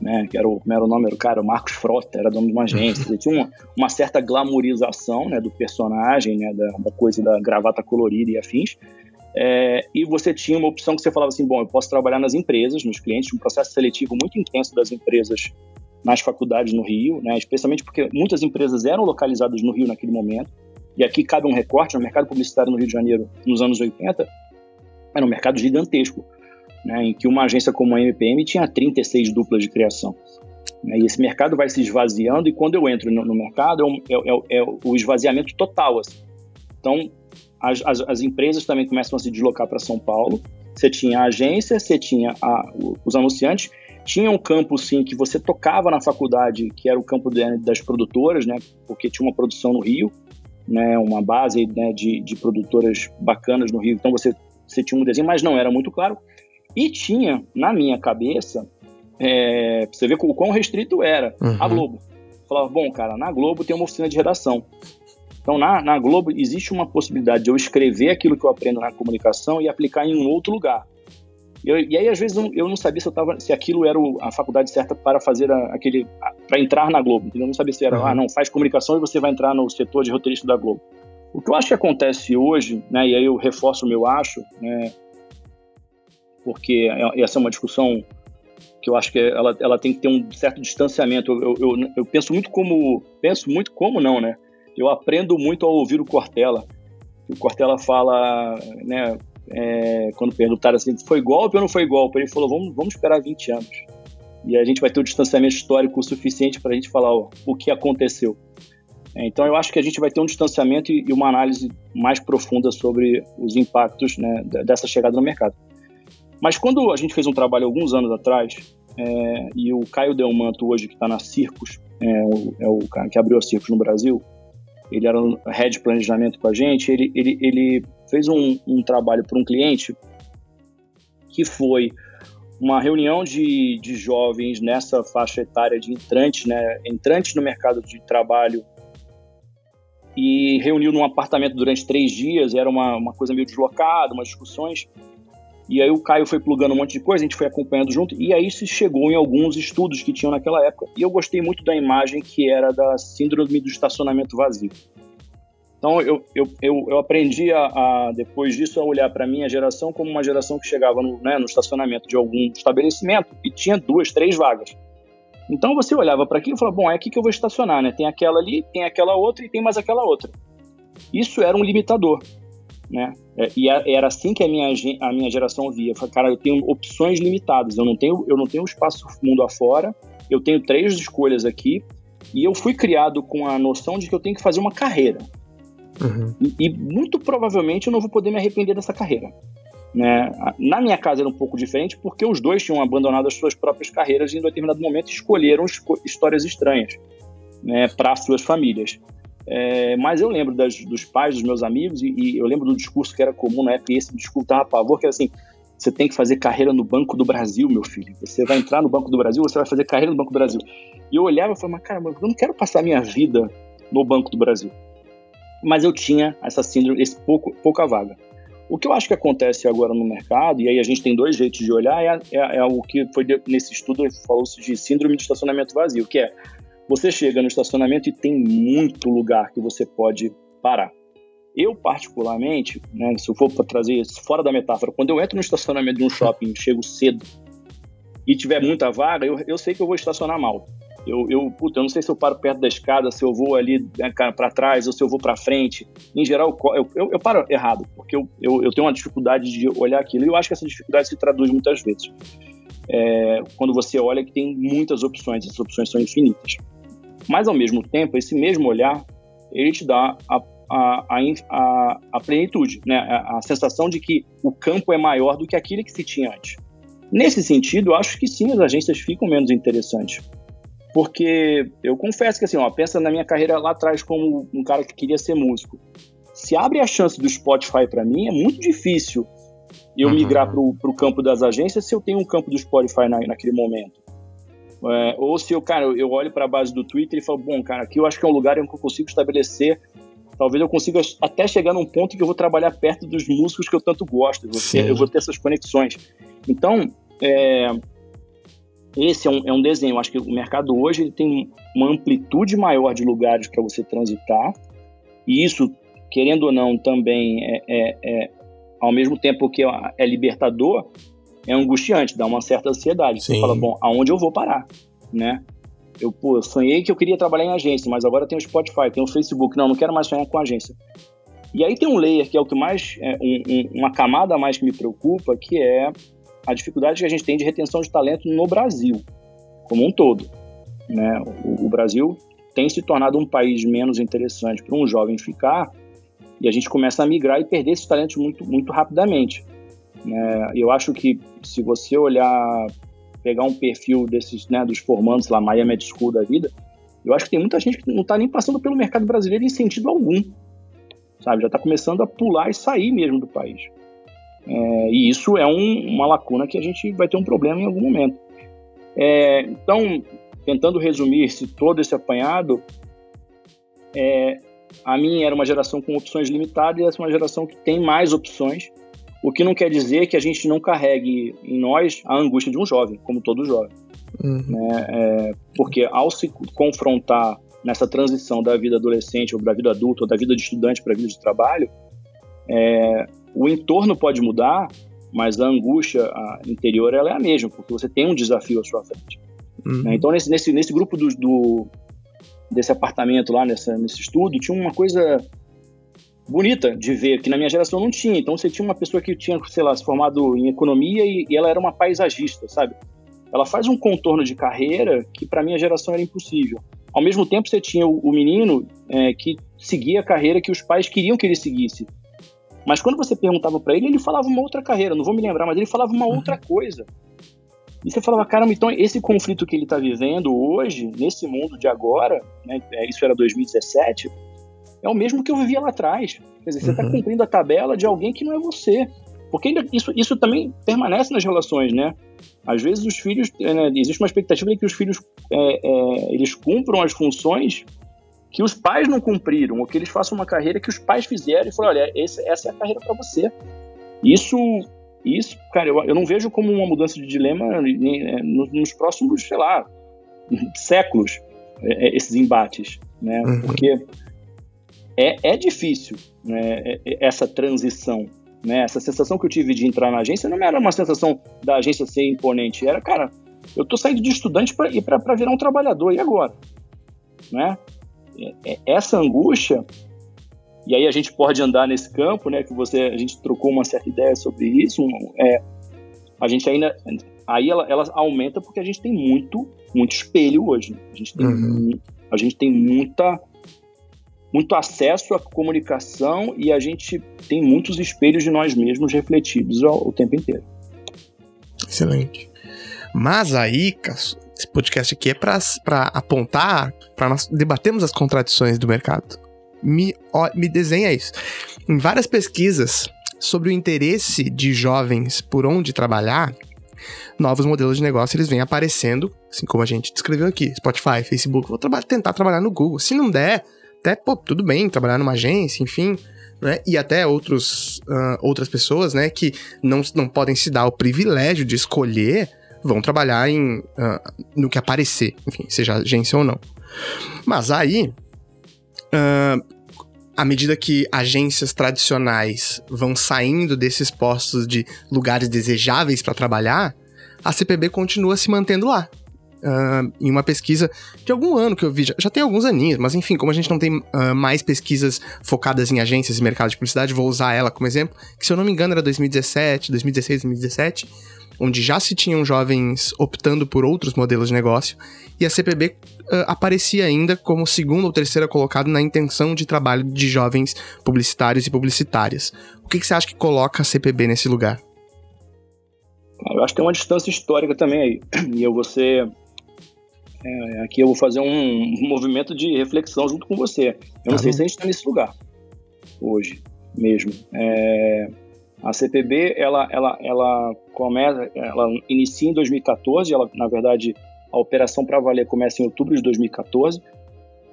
né, que era o, como era o nome, era o cara, Marcos Frota, era dono de uma agência, ele tinha uma, uma certa glamorização, né, do personagem, né, da, da coisa da gravata colorida e afins, é, e você tinha uma opção que você falava assim, bom, eu posso trabalhar nas empresas, nos clientes, um processo seletivo muito intenso das empresas nas faculdades no Rio, né, especialmente porque muitas empresas eram localizadas no Rio naquele momento, e aqui cabe um recorte, no mercado publicitário no Rio de Janeiro, nos anos 80, era um mercado gigantesco né, em que uma agência como a MPM tinha 36 duplas de criação. Né, e esse mercado vai se esvaziando, e quando eu entro no, mercado, é, é, é, o esvaziamento total. Assim. Então, as, as, as, empresas também começam a se deslocar para São Paulo. Você tinha a agência, você tinha a, os anunciantes, tinha um campo, sim, que você tocava na faculdade, que era o campo de, das produtoras, né, porque tinha uma produção no Rio, né, uma base né, de, de produtoras bacanas no Rio. Então, você, você tinha um desenho, mas não era muito claro. E tinha, na minha cabeça, é, você vê o quão restrito era, uhum. a Globo. Falava, bom, cara, na Globo tem uma oficina de redação. Então, na, na Globo, existe uma possibilidade de eu escrever aquilo que eu aprendo na comunicação e aplicar em um outro lugar. Eu, e aí, às vezes, eu, não sabia se, eu tava, se aquilo era a faculdade certa para fazer a, aquele. para entrar na Globo. Entendeu? Eu não sabia se era, uhum. ah, não, faz comunicação e você vai entrar no setor de roteirista da Globo. O que eu acho que acontece hoje, né, e aí eu reforço o meu acho, né, porque é, essa é uma discussão que eu acho que ela, ela tem que ter um certo distanciamento. Eu, eu, eu, penso muito como. Penso muito como não, né? Eu aprendo muito ao ouvir o Cortella. O Cortella fala, né? É, quando perguntaram assim, foi golpe ou não foi golpe? Ele falou, vamos, vamos esperar 20 anos. E a gente vai ter um distanciamento histórico suficiente para a gente falar ó, o que aconteceu. É, então eu acho que a gente vai ter um distanciamento e uma análise mais profunda sobre os impactos né, dessa chegada no mercado. Mas quando a gente fez um trabalho alguns anos atrás, é, e o Caio Delmanto hoje, que está na Circos, é o, é o, cara que abriu a Circos no Brasil, ele era um head de planejamento com a gente, ele, ele, ele fez um, um trabalho para um cliente que foi uma reunião de, de jovens nessa faixa etária de entrantes, né, entrantes no mercado de trabalho e reuniu num apartamento durante três dias, era uma, uma coisa meio deslocada, umas discussões, e aí o Caio foi plugando um monte de coisa, a gente foi acompanhando junto, e aí se chegou em alguns estudos que tinham naquela época. E eu gostei muito da imagem que era da síndrome do estacionamento vazio. Então eu, eu, eu, eu aprendi a, a, depois disso, a olhar para a minha geração como uma geração que chegava no, né, no estacionamento de algum estabelecimento e tinha duas, três vagas. Então você olhava para aquilo e falava, bom, é aqui que eu vou estacionar, né? Tem aquela ali, tem aquela outra e tem mais aquela outra. Isso era um limitador né? É, e era assim que a minha, a minha geração via. Falei, cara, eu tenho opções limitadas, eu não tenho, eu não tenho espaço mundo afora, eu tenho três escolhas aqui, e eu fui criado com a noção de que eu tenho que fazer uma carreira. Uhum. E, e, muito provavelmente eu não vou poder me arrepender dessa carreira. Né? Na minha casa era um pouco diferente, porque os dois tinham abandonado as suas próprias carreiras e em determinado momento escolheram histórias estranhas né, para suas famílias. É, mas eu lembro das, dos pais dos meus amigos e, e, eu lembro do discurso que era comum na época, e esse discurso dava pavor, que era assim, você tem que fazer carreira no Banco do Brasil, meu filho. Você vai entrar no Banco do Brasil, você vai fazer carreira no Banco do Brasil. E eu olhava e falava, cara, eu não quero passar minha vida no Banco do Brasil. Mas eu tinha essa síndrome, esse pouco, pouca vaga. O que eu acho que acontece agora no mercado, e aí a gente tem dois jeitos de olhar, é, é, é o que foi nesse estudo falou-se de síndrome de estacionamento vazio, que é você chega no estacionamento e tem muito lugar que você pode parar. Eu, particularmente, né, se eu for para trazer isso fora da metáfora, quando eu entro no estacionamento de um shopping, chego cedo e tiver muita vaga, eu, eu sei que eu vou estacionar mal. Eu, eu, puta, eu não sei se eu paro perto da escada, se eu vou ali né, para trás ou se eu vou para frente. Em geral, eu, eu, eu, paro errado, porque eu, eu, eu tenho uma dificuldade de olhar aquilo e eu acho que essa dificuldade se traduz muitas vezes. É, quando você olha que tem muitas opções, essas opções são infinitas. Mas, ao mesmo tempo, esse mesmo olhar, ele te dá a, a, a, a plenitude, né? A, a sensação de que o campo é maior do que aquilo que se tinha antes. Nesse sentido, acho que sim, as agências ficam menos interessantes porque eu confesso que assim, ó, pensa na minha carreira lá atrás como um cara que queria ser músico. Se abre a chance do Spotify para mim, é muito difícil eu uhum. migrar para o campo das agências se eu tenho um campo do Spotify na, naquele momento. É, ou se eu, cara, eu olho para a base do Twitter e falo, bom, cara, aqui eu acho que é um lugar em que eu consigo estabelecer talvez eu consiga até chegar num ponto que eu vou trabalhar perto dos músicos que eu tanto gosto, eu vou ter, eu vou ter essas conexões. Então, é, esse é um, é um desenho. Eu acho que o mercado hoje ele tem uma amplitude maior de lugares para você transitar. E isso, querendo ou não, também é, é, é ao mesmo tempo que é libertador, é angustiante, dá uma certa ansiedade. Sim. Você fala, bom, aonde eu vou parar, né? Eu, pô, sonhei que eu queria trabalhar em agência, mas agora tem o Spotify, tem o Facebook. Não, não quero mais sonhar com agência. E aí tem um layer que é o que mais, é, um, um, uma camada a mais que me preocupa, que é a dificuldade que a gente tem de retenção de talento no Brasil, como um todo. Né? O, o Brasil tem se tornado um país menos interessante para um jovem ficar e a gente começa a migrar e perder esses talentos muito, muito rapidamente. Né? Eu acho que se você olhar, pegar um perfil desses, né, dos formandos lá, Miami School da vida, eu acho que tem muita gente que não está nem passando pelo mercado brasileiro em sentido algum, sabe? Já está começando a pular e sair mesmo do país. É, e isso é um, uma lacuna que a gente vai ter um problema em algum momento. É, então, tentando resumir todo esse apanhado, é, a minha era uma geração com opções limitadas e essa é uma geração que tem mais opções, o que não quer dizer que a gente não carregue em nós a angústia de um jovem, como todo jovem. Uhum. Né? É, porque ao se confrontar nessa transição da vida adolescente ou da vida adulta ou da vida de estudante para a vida de trabalho, é, o entorno pode mudar, mas a angústia interior ela é a mesma, porque você tem um desafio à sua frente. Uhum. Né? Então, nesse, nesse, nesse grupo do, do, desse apartamento lá, nessa, nesse estudo, tinha uma coisa bonita de ver, que na minha geração não tinha. Então, você tinha uma pessoa que tinha, sei lá, se formado em economia e, e ela era uma paisagista, sabe? Ela faz um contorno de carreira que para minha geração era impossível. Ao mesmo tempo, você tinha o, o menino é, que seguia a carreira que os pais queriam que ele seguisse. Mas quando você perguntava para ele, ele falava uma outra carreira, não vou me lembrar, mas ele falava uma outra uhum. coisa. E você falava, caramba, então esse conflito que ele está vivendo hoje, nesse mundo de agora, né, é, isso era 2017, é o mesmo que eu vivia lá atrás. Quer dizer, você está uhum. cumprindo a tabela de alguém que não é você. Porque ainda, isso, isso também permanece nas relações, né? Às vezes os filhos, é, né, existe uma expectativa de que os filhos é, é, eles cumpram as funções que os pais não cumpriram, ou que eles façam uma carreira que os pais fizeram e falaram, olha, esse, essa é a carreira para você. Isso, isso, cara, eu, eu não vejo como uma mudança de dilema né, nos próximos, sei lá, séculos, é, é, esses embates, né? Uhum. Porque é, é difícil né, essa transição, né? Essa sensação que eu tive de entrar na agência não era uma sensação da agência ser imponente, era, cara, eu tô saindo de estudante para ir para virar um trabalhador, e agora? Né? É, é, essa angústia, e aí a gente pode andar nesse campo, né, que você, a gente trocou uma certa ideia sobre isso, é, a gente ainda, aí ela, ela aumenta porque a gente tem muito, muito espelho hoje, né? a gente tem, uhum. a gente tem muita, muito acesso à comunicação e a gente tem muitos espelhos de nós mesmos refletidos o tempo inteiro. Excelente. Mas aí, esse podcast aqui é para apontar, para nós debatermos as contradições do mercado. Me, ó, me desenha isso. Em várias pesquisas sobre o interesse de jovens por onde trabalhar, novos modelos de negócio eles vêm aparecendo, assim como a gente descreveu aqui, Spotify, Facebook, vou traba tentar trabalhar no Google. Se não der, até, pô, tudo bem, trabalhar numa agência, enfim, né? E até outros, uh, outras pessoas, né? Que não, não podem se dar o privilégio de escolher, vão trabalhar em, uh, no que aparecer, enfim, seja agência ou não. Mas aí, uh, à medida que agências tradicionais vão saindo desses postos de lugares desejáveis para trabalhar, a CPB continua se mantendo lá. Uh, em uma pesquisa de algum ano que eu vi, já, já tem alguns aninhos, mas enfim, como a gente não tem uh, mais pesquisas focadas em agências e mercado de publicidade, vou usar ela como exemplo, que se eu não me engano era 2017, 2016, 2017, onde já se tinham jovens optando por outros modelos de negócio, e a CPB uh, aparecia ainda como segunda ou terceira colocada na intenção de trabalho de jovens publicitários e publicitárias. O que, que você acha que coloca a CPB nesse lugar? Eu acho que tem uma distância histórica também aí. E eu vou ser. É, aqui eu vou fazer um movimento de reflexão junto com você. Eu não tá sei se a gente está nesse lugar hoje mesmo. É, a CPB, ela, ela, ela começa, ela inicia em 2014, ela, na verdade, a operação para valer começa em outubro de 2014.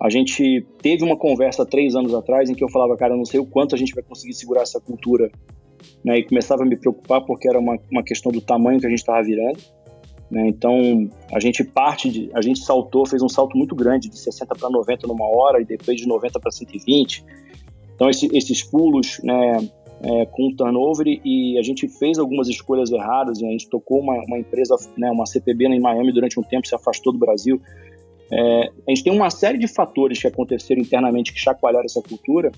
A gente teve uma conversa três anos atrás em que eu falava, cara, eu não sei o quanto a gente vai conseguir segurar essa cultura, né? E começava a me preocupar porque era uma, uma questão do tamanho que a gente estava virando. Né? Então, a gente parte de, a gente saltou, fez um salto muito grande de 60 para 90 numa hora e depois de 90 para 120. Então, esse, esses pulos, né? é, com turnover e a gente fez algumas escolhas erradas. Né? A gente tocou uma, uma empresa, né, uma CPB em Miami durante um tempo, se afastou do Brasil. É, a gente tem uma série de fatores que aconteceram internamente que chacoalharam essa cultura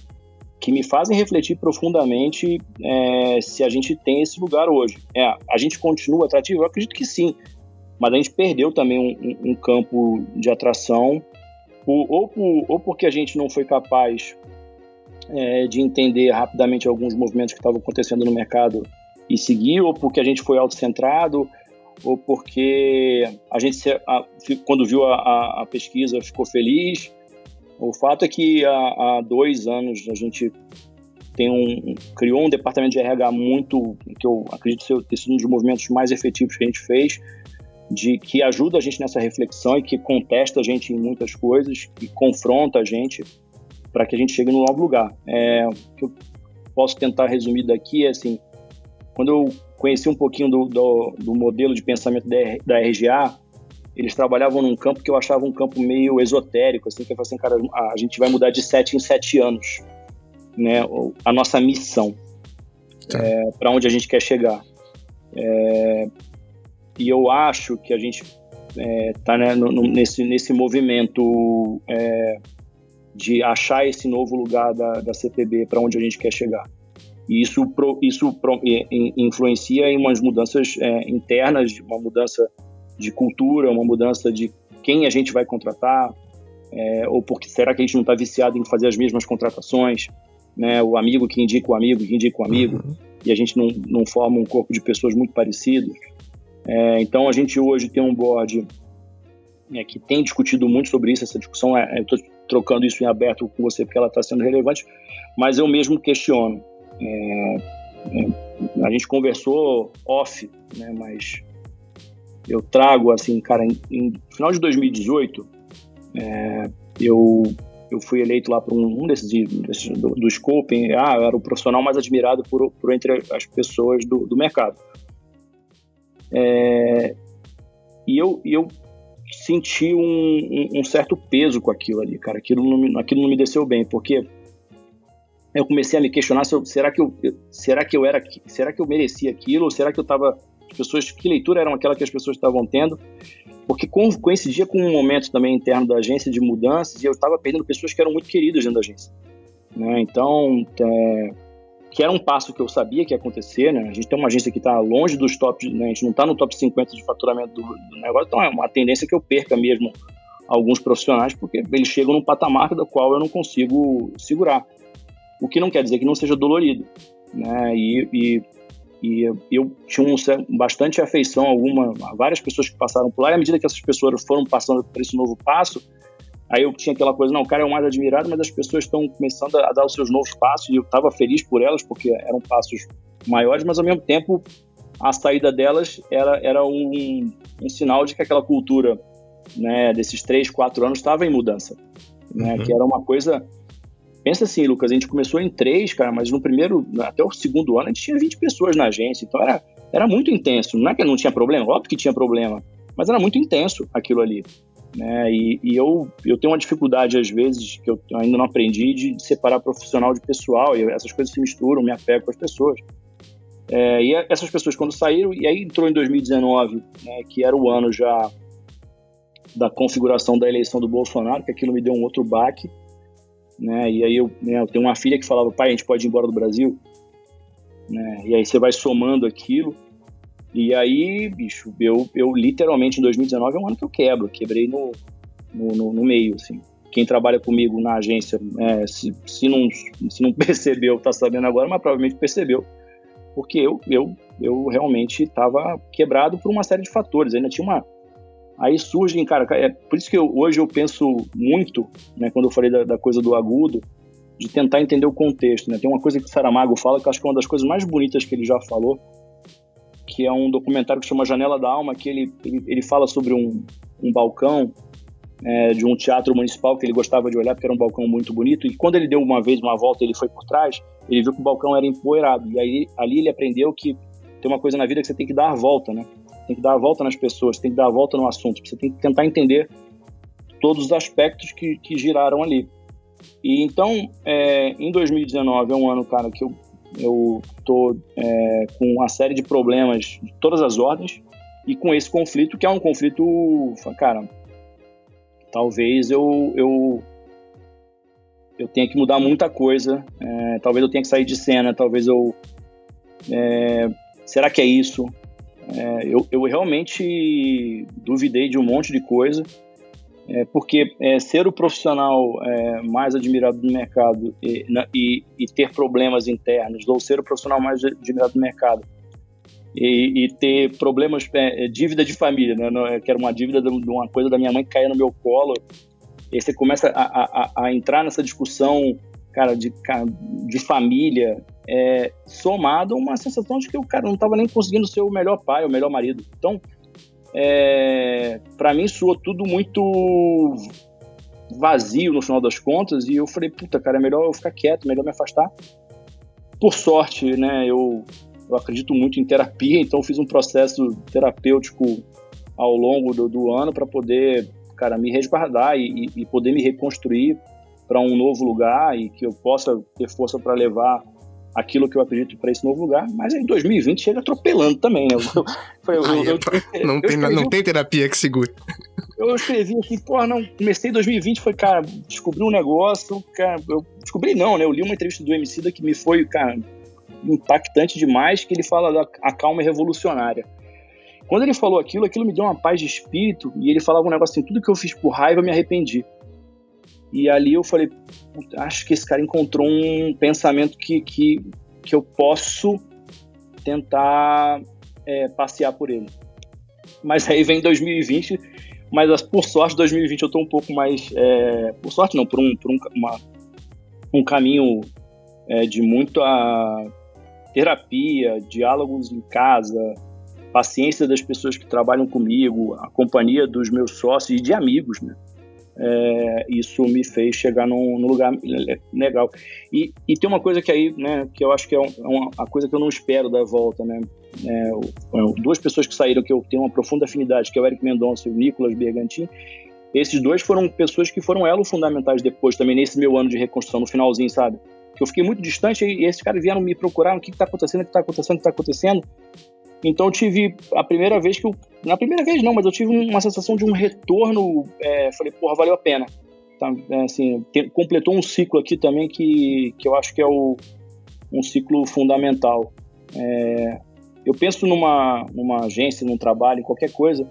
que me fazem refletir profundamente é, se a gente tem esse lugar hoje. É, a gente continua atrativo? Eu acredito que sim, mas a gente perdeu também um, um, um campo de atração, ou, por, ou porque a gente não foi capaz é, de entender rapidamente alguns movimentos que estavam acontecendo no mercado e seguir, ou porque a gente foi autocentrado, ou porque a gente, a, quando viu a, a, pesquisa, ficou feliz. O fato é que há, há dois anos a gente tem um, criou um departamento de RH muito, que eu acredito ser, um dos movimentos mais efetivos que a gente fez, de que ajuda a gente nessa reflexão e que contesta a gente em muitas coisas, e confronta a gente para que a gente chegue no novo lugar. É, o que eu posso tentar resumir daqui é assim, quando eu conheci um pouquinho do, do, do modelo de pensamento da, da RGA, eles trabalhavam num campo que eu achava um campo meio esotérico, assim, que eu falei assim, cara, a gente vai mudar de sete em sete anos, né, a nossa missão, tá. é, para onde a gente quer chegar. É, e eu acho que a gente está é, né, nesse, nesse movimento é, de achar esse novo lugar da, da CPB para onde a gente quer chegar. E isso, pro, isso pro, influencia em umas mudanças é, internas, uma mudança de cultura, uma mudança de quem a gente vai contratar, é, ou porque será que a gente não está viciado em fazer as mesmas contratações, né? O amigo que indica o amigo, que indica o amigo, uhum. e a gente não, não forma um corpo de pessoas muito parecidos. É, então a gente hoje tem um board é, que tem discutido muito sobre isso, essa discussão, é, estou trocando isso em aberto com você porque ela está sendo relevante, mas eu mesmo questiono. É, é, a gente conversou off, né, mas eu trago assim, cara, em final de 2018, é, eu eu fui eleito lá para um, um, desses, desses do, do Scoping, ah, eu era o profissional mais admirado por, por entre as pessoas do, do mercado. É, e eu, eu senti um, um, um, certo peso com aquilo ali, cara. Aquilo não, aquilo não me desceu bem, porque eu comecei a me questionar se eu, será que eu, será que eu era, será que eu merecia aquilo, ou será que eu estava, as pessoas, que leitura eram aquela que as pessoas estavam tendo? Porque coincidia com um momento também interno da agência de mudanças e eu estava perdendo pessoas que eram muito queridas dentro da agência. Né? Então, é, que era um passo que eu sabia que ia acontecer, né? A gente tem uma agência que está longe dos tops, né? A gente não está no top 50 de faturamento do, do, negócio, então é uma tendência que eu perca mesmo alguns profissionais, porque eles chegam num patamar da qual eu não consigo segurar. O que não quer dizer que não seja dolorido, né? E, e, e eu tinha um, bastante afeição alguma, várias pessoas que passaram por lá, e à medida que essas pessoas foram passando por esse novo passo, Aí eu tinha aquela coisa, não, o cara é o mais admirado, mas as pessoas estão começando a dar os seus novos passos e eu estava feliz por elas porque eram passos maiores, mas ao mesmo tempo a saída delas era, era um, um sinal de que aquela cultura né, desses três, quatro anos estava em mudança, né, uhum. que era uma coisa pensa assim, Lucas, a gente começou em três, cara, mas no primeiro, até o segundo ano, a gente tinha 20 pessoas na agência, então era, era muito intenso. Não é que não tinha problema, óbvio que tinha problema, mas era muito intenso aquilo ali. Né? E, e eu, eu tenho uma dificuldade, às vezes, que eu ainda não aprendi, de, separar profissional de pessoal, e essas coisas se misturam, me apego com as pessoas. É, e essas pessoas, quando saíram, e aí entrou em 2019, né, que era o ano já da configuração da eleição do Bolsonaro, que aquilo me deu um outro baque. Né, e aí eu, né, eu tenho uma filha que falava, pai, a gente pode ir embora do Brasil? Né, e aí você vai somando aquilo. E aí, bicho, eu, eu literalmente em 2019 é um ano que eu quebro, quebrei no, no, no, no meio, assim. Quem trabalha comigo na agência, é, se, se, não, se não percebeu, tá sabendo agora, mas provavelmente percebeu. Porque eu, eu, eu realmente estava quebrado por uma série de fatores. Ainda tinha uma. Aí surgem, cara, é por isso que eu, hoje eu penso muito, né, quando eu falei da, da coisa do agudo, de tentar entender o contexto. Né? Tem uma coisa que o Saramago fala que eu acho que é uma das coisas mais bonitas que ele já falou, que é um documentário que chama Janela da Alma, que ele, ele, ele fala sobre um, um balcão é, de um teatro municipal que ele gostava de olhar, porque era um balcão muito bonito. E quando ele deu uma vez uma volta, ele foi por trás, ele viu que o balcão era empoeirado. E aí ali ele aprendeu que tem uma coisa na vida que você tem que dar a volta, né? Tem que dar a volta nas pessoas, tem que dar a volta no assunto. Você tem que tentar entender todos os aspectos que, que giraram ali. E então, é, em 2019 é um ano, cara, que eu eu tô é, com uma série de problemas de todas as ordens e com esse conflito que é um conflito, cara, talvez eu eu eu tenha que mudar muita coisa, é, talvez eu tenha que sair de cena, talvez eu é, será que é isso? É, eu, eu realmente duvidei de um monte de coisa é, porque é, ser o profissional é, mais admirado do mercado e, na, e, e, ter problemas internos, ou ser o profissional mais admirado do mercado e, e ter problemas, é, é, dívida de família, né? que era uma dívida de uma coisa da minha mãe que caía no meu colo, e você começa a, a, a entrar nessa discussão, cara, de, de família, é, somado a uma sensação de que o cara não estava nem conseguindo ser o melhor pai, o melhor marido. Então, é, para mim soou tudo muito vazio no final das contas e eu falei, puta, cara, é melhor eu ficar quieto, melhor me afastar. Por sorte, né, eu, eu acredito muito em terapia, então fiz um processo terapêutico ao longo do, do ano para poder, cara, me resguardar e, e poder me reconstruir para um novo lugar e que eu possa ter força para levar aquilo que eu acredito para esse novo lugar, mas em 2020 chega atropelando também, né? Eu, eu, eu, não, tem, escrevi, não tem terapia que segure. Eu escrevi assim, porra, não, comecei em 2020, foi, cara, descobri um negócio, cara, eu descobri não, né? Eu li uma entrevista do MC que me foi, cara, impactante demais, que ele fala da a calma é revolucionária. Quando ele falou aquilo, aquilo me deu uma paz de espírito, e ele falava um negócio assim, tudo que eu fiz por raiva, me arrependi. E ali eu falei, acho que esse cara encontrou um pensamento que, que, que eu posso tentar é, passear por ele. Mas aí vem 2020, mas por sorte 2020 eu estou um pouco mais, é, por sorte não, por um, por um, uma, um caminho é, de muita terapia, diálogos em casa, paciência das pessoas que trabalham comigo, a companhia dos meus sócios e de amigos, né? É, isso me fez chegar num, num, lugar legal. E, e tem uma coisa que aí, né, que eu acho que é, é uma, a coisa que eu não espero da volta, né? É, duas pessoas que saíram que eu tenho uma profunda afinidade, que é o Eric Mendonça e o Nicolas Bergantin. Esses dois foram pessoas que foram elo fundamentais depois, também nesse meu ano de reconstrução, no finalzinho, sabe? Que eu fiquei muito distante e esses caras vieram me procurar, o que está acontecendo, o que está acontecendo, o que está acontecendo. Então eu tive a primeira vez que eu. Na primeira vez não, mas eu tive uma sensação de um retorno. É, falei, porra, valeu a pena. Tá, é, assim, completou um ciclo aqui também que, que eu acho que é o, um ciclo fundamental. É, eu penso numa, numa agência, num trabalho, em qualquer coisa,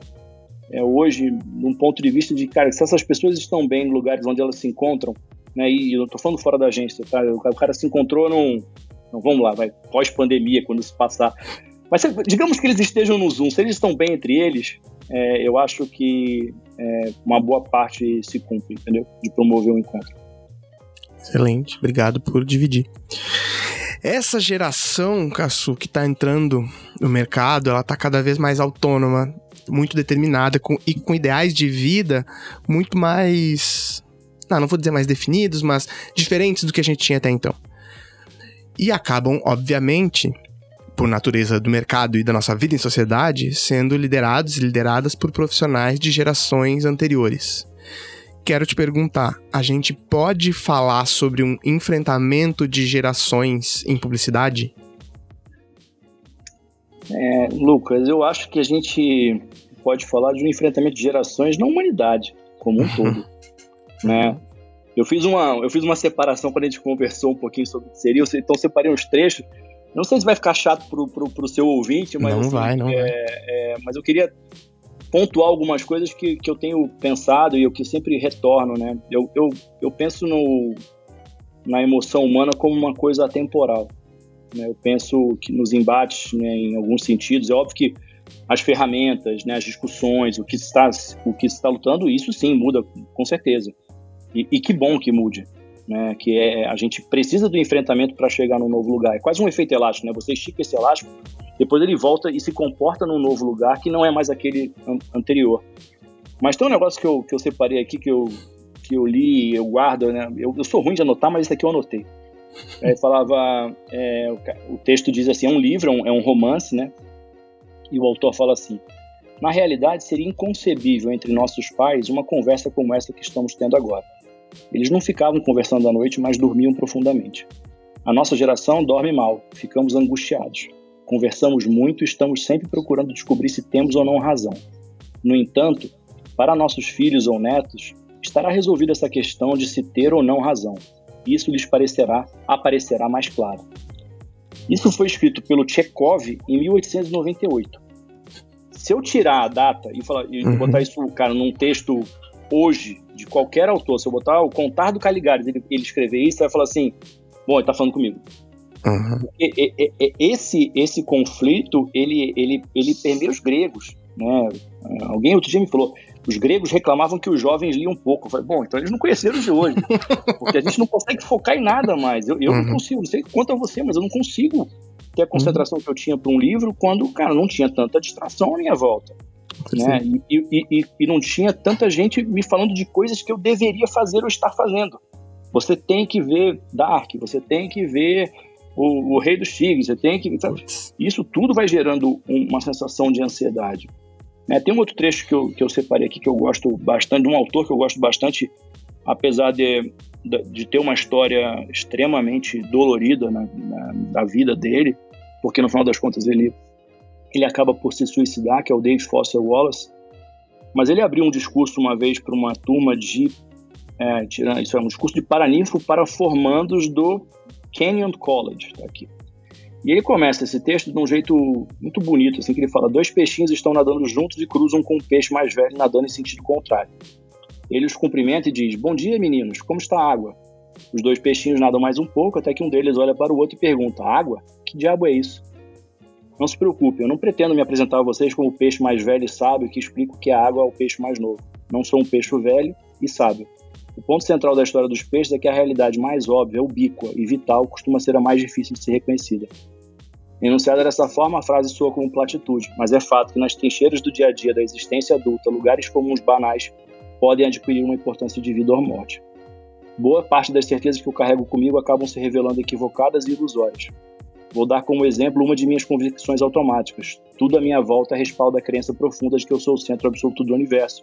é, hoje, num ponto de vista de, cara, se essas pessoas estão bem em lugares onde elas se encontram, né, e eu tô falando fora da agência, tá, o, cara se encontrou num, não, vamos lá, vai, pós-pandemia, quando se passar, mas digamos que eles estejam no Zoom, se eles estão bem entre eles, é, eu acho que é, uma boa parte se cumpre, entendeu? De promover o um encontro. Excelente, obrigado por dividir. Essa geração, Cassu, que está entrando no mercado, ela está cada vez mais autônoma, muito determinada com, e com ideais de vida muito mais não, não vou dizer mais definidos, mas diferentes do que a gente tinha até então. E acabam, obviamente, por natureza do mercado e da nossa vida em sociedade, sendo liderados e lideradas por profissionais de gerações anteriores. Quero te perguntar, a gente pode falar sobre um enfrentamento de gerações em publicidade? É, Lucas, eu acho que a gente pode falar de um enfrentamento de gerações na humanidade como um todo, né? Eu fiz uma, eu fiz uma separação quando a gente conversou um pouquinho sobre o que seria, então separei uns trechos. Não sei se vai ficar chato pro, pro, pro seu ouvinte, mas não assim, vai, não é, vai. É, mas eu queria pontuar algumas coisas que, que eu tenho pensado e o que sempre retorno, né? Eu, eu, eu penso no, na emoção humana como uma coisa atemporal. Né? Eu penso que nos embates, né, em alguns sentidos, é óbvio que as ferramentas, né, as discussões, o que está, o que está lutando, isso sim muda, com certeza. E, e que bom que mude. Né, que é a gente precisa do enfrentamento para chegar num novo lugar. É quase um efeito elástico, né? Você estica esse elástico, depois ele volta e se comporta num novo lugar que não é mais aquele an anterior. Mas tem um negócio que eu, que eu separei aqui que eu, que eu li, eu guardo, né? Eu, eu sou ruim de anotar, mas isso aqui eu anotei. É, falava, é, o, o, texto diz assim, é um livro, é um, é um romance, né? E o autor fala assim: na realidade, seria inconcebível entre nossos pais uma conversa como essa que estamos tendo agora. Eles não ficavam conversando à noite, mas dormiam profundamente. A nossa geração dorme mal, ficamos angustiados. Conversamos muito e estamos sempre procurando descobrir se temos ou não razão. No entanto, para nossos filhos ou netos, estará resolvida essa questão de se ter ou não razão. Isso lhes parecerá aparecerá mais claro. Isso foi escrito pelo Chekhov em 1898. Se eu tirar a data e, falar, e uhum. botar isso, cara, num texto hoje, de qualquer autor, se eu botar o Contar do Caligares, ele, ele escrever isso, vai falar assim, bom, ele tá falando comigo. Uhum. E, e, e, esse, esse conflito, ele, ele, ele permeia os gregos, né? Alguém outro dia me falou, os gregos reclamavam que os jovens liam pouco. Eu falei, bom, então eles não conheceram os de hoje. Porque a gente não consegue focar em nada mais. Eu, eu uhum. não consigo, não sei quanto a você, mas eu não consigo ter a concentração uhum. que eu tinha para um livro quando, cara, não tinha tanta distração à minha volta. Né? E, e, e, e, não tinha tanta gente me falando de coisas que eu deveria fazer ou estar fazendo. Você tem que ver Dark, você tem que ver o, o Rei dos Tigres, você tem que. Isso tudo vai gerando uma sensação de ansiedade. Né? Tem um outro trecho que eu, que eu separei aqui que eu gosto bastante, de um autor que eu gosto bastante, apesar de, de, de ter uma história extremamente dolorida na, na, na vida dele, porque no final das contas ele ele acaba por se suicidar, que é o David Foster Wallace. Mas ele abriu um discurso uma vez para uma turma de. É, isso é um discurso de paraninfo para formandos do Kenyon College. Tá aqui. E ele começa esse texto de um jeito muito bonito, assim, que ele fala: dois peixinhos estão nadando juntos e cruzam com um peixe mais velho nadando em sentido contrário. Ele os cumprimenta e diz: Bom dia, meninos, como está a água? Os dois peixinhos nadam mais um pouco, até que um deles olha para o outro e pergunta: Água? Que diabo é isso? Não se preocupe, eu não pretendo me apresentar a vocês como o peixe mais velho e sábio que explica o que é água ao peixe mais novo. Não sou um peixe velho e sábio. O ponto central da história dos peixes é que a realidade mais óbvia, ubíqua e vital costuma ser a mais difícil de ser reconhecida. Enunciada dessa forma, a frase soa como platitude, mas é fato que nas trincheiras do dia a dia da existência adulta, lugares comuns banais podem adquirir uma importância de vida ou morte. Boa parte das certezas que eu carrego comigo acabam se revelando equivocadas e ilusórias. Vou dar como exemplo uma de minhas convicções automáticas. Tudo à minha volta respalda a crença profunda de que eu sou o centro absoluto do universo,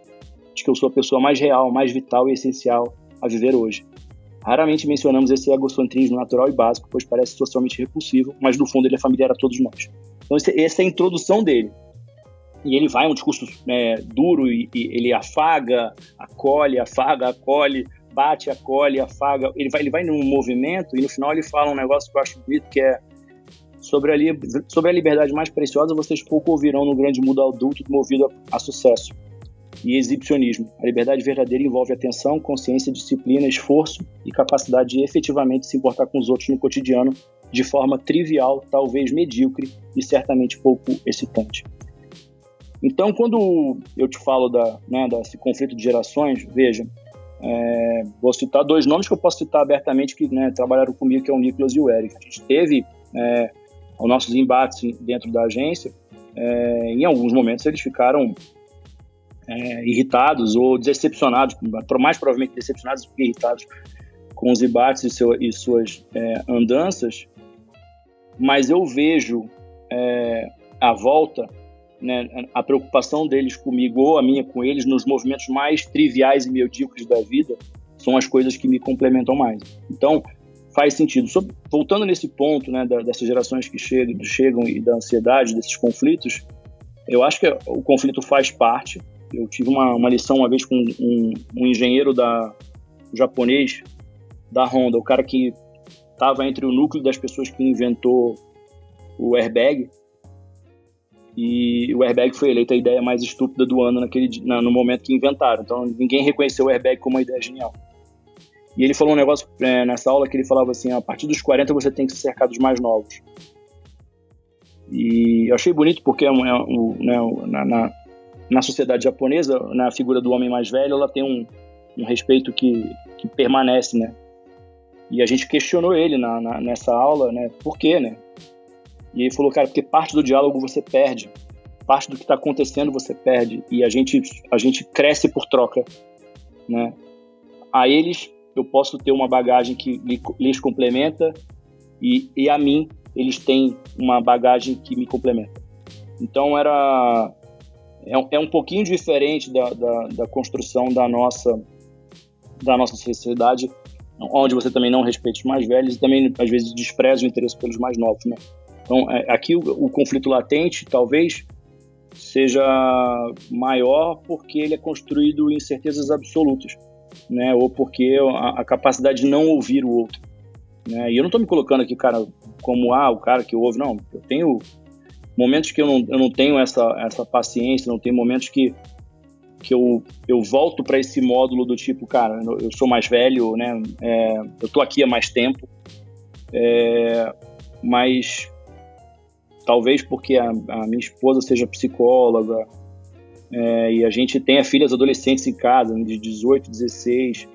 de que eu sou a pessoa mais real, mais vital e essencial a viver hoje. Raramente mencionamos esse egocentrismo natural e básico, pois parece socialmente repulsivo, mas no fundo ele é familiar a todos nós. Então essa é a introdução dele. E ele vai um discurso é, duro e, e, ele afaga, acolhe, afaga, acolhe, bate, acolhe, afaga. Ele vai, ele vai num movimento e no final ele fala um negócio que eu acho bonito que é Sobre a, li sobre a liberdade mais preciosa, vocês pouco ouvirão no grande mundo adulto movido a, a sucesso e exibicionismo. A liberdade verdadeira envolve atenção, consciência, disciplina, esforço e capacidade de efetivamente se importar com os outros no cotidiano de forma trivial, talvez medíocre e certamente pouco excitante. Então, quando eu te falo da, né, desse conflito de gerações, veja, é, vou citar dois nomes que eu posso citar abertamente que né, trabalharam comigo, que é o Nicolas e o Eric. A gente teve é, os nossos embates dentro da agência, é, em alguns momentos eles ficaram é, irritados ou decepcionados, mais provavelmente decepcionados do que irritados com os embates e, seu, e suas é, andanças, mas eu vejo é, a volta, né, a preocupação deles comigo ou a minha com eles nos movimentos mais triviais e medíocres da vida são as coisas que me complementam mais. Então, faz sentido. Sobre, voltando nesse ponto né, da, dessas gerações que chegam, chegam e da ansiedade, desses conflitos, eu acho que o conflito faz parte. Eu tive uma, uma lição uma vez com um, um engenheiro da, japonês da Honda, o cara que estava entre o núcleo das pessoas que inventou o airbag. E o airbag foi eleita a ideia mais estúpida do ano naquele, na, no momento que inventaram. Então ninguém reconheceu o airbag como uma ideia genial. E ele falou um negócio é, nessa aula que ele falava assim: a partir dos 40 você tem que se cercar dos mais novos. E eu achei bonito porque é, né, na, na, na, sociedade japonesa, na figura do homem mais velho, ela tem um, um respeito que, que permanece, né? E a gente questionou ele na, nessa aula, né? Por quê, né? E ele falou, cara, porque parte do diálogo você perde, parte do que está acontecendo você perde e a gente a gente cresce por troca, né? A eles eu posso ter uma bagagem que lhes complementa e, e a mim eles têm uma bagagem que me complementa. Então era é, é um pouquinho diferente da, da, da, construção da nossa da nossa sociedade, onde você também não respeita os mais velhos e também às vezes despreza o interesse pelos mais novos, né? Então é, aqui o, o conflito latente talvez seja maior porque ele é construído em certezas absolutas né? Ou porque a, a capacidade de não ouvir o outro. Né? E eu não estou me colocando aqui, cara, como ah, o cara que ouve, não. Eu tenho momentos que eu não, eu não tenho essa, essa paciência, não tenho momentos que, que eu, eu volto para esse módulo do tipo, cara, eu sou mais velho, né? É, eu estou aqui há mais tempo, é, mas talvez porque a, a minha esposa seja psicóloga, é, e a gente tenha filhas adolescentes em casa, de 18, 16,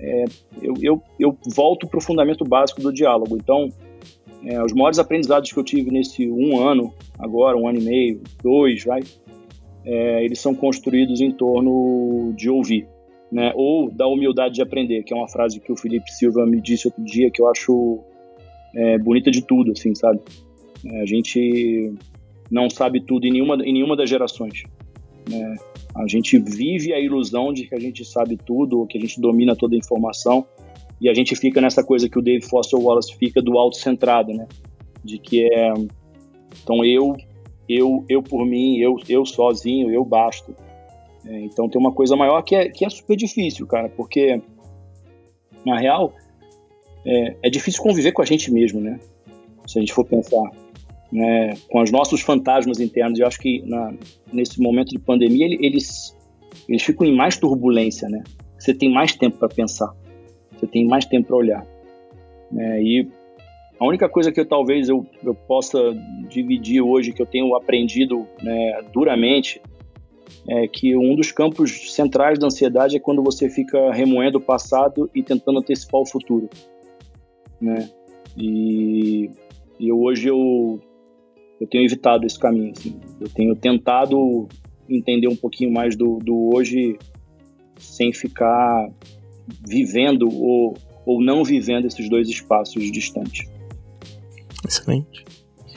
é, eu, eu, eu, volto para o fundamento básico do diálogo. Então, é, os maiores aprendizados que eu tive nesse um ano, agora, um ano e meio, dois, vai, é, eles são construídos em torno de ouvir, né? Ou da humildade de aprender, que é uma frase que o Felipe Silva me disse outro dia que eu acho é, bonita de tudo, assim, sabe? É, a gente não sabe tudo em nenhuma, em nenhuma das gerações. Né? A gente vive a ilusão de que a gente sabe tudo, ou que a gente domina toda a informação, e a gente fica nessa coisa que o Dave Foster Wallace fica do autocentrado, né? De que é então eu, eu, eu por mim, eu, eu sozinho, eu basto. É, então tem uma coisa maior que é, que é super difícil, cara, porque na real é, é difícil conviver com a gente mesmo, né? Se a gente for pensar né, com os nossos fantasmas internos. Eu acho que na, nesse momento de pandemia eles, eles ficam em mais turbulência, né? Você tem mais tempo para pensar, você tem mais tempo para olhar. Né? E a única coisa que eu, talvez eu, eu possa dividir hoje, que eu tenho aprendido né, duramente, é que um dos campos centrais da ansiedade é quando você fica remoendo o passado e tentando antecipar o futuro, né? E, e hoje eu eu tenho evitado esse caminho. Assim. Eu tenho tentado entender um pouquinho mais do, do hoje sem ficar vivendo ou, ou não vivendo esses dois espaços distantes. Excelente.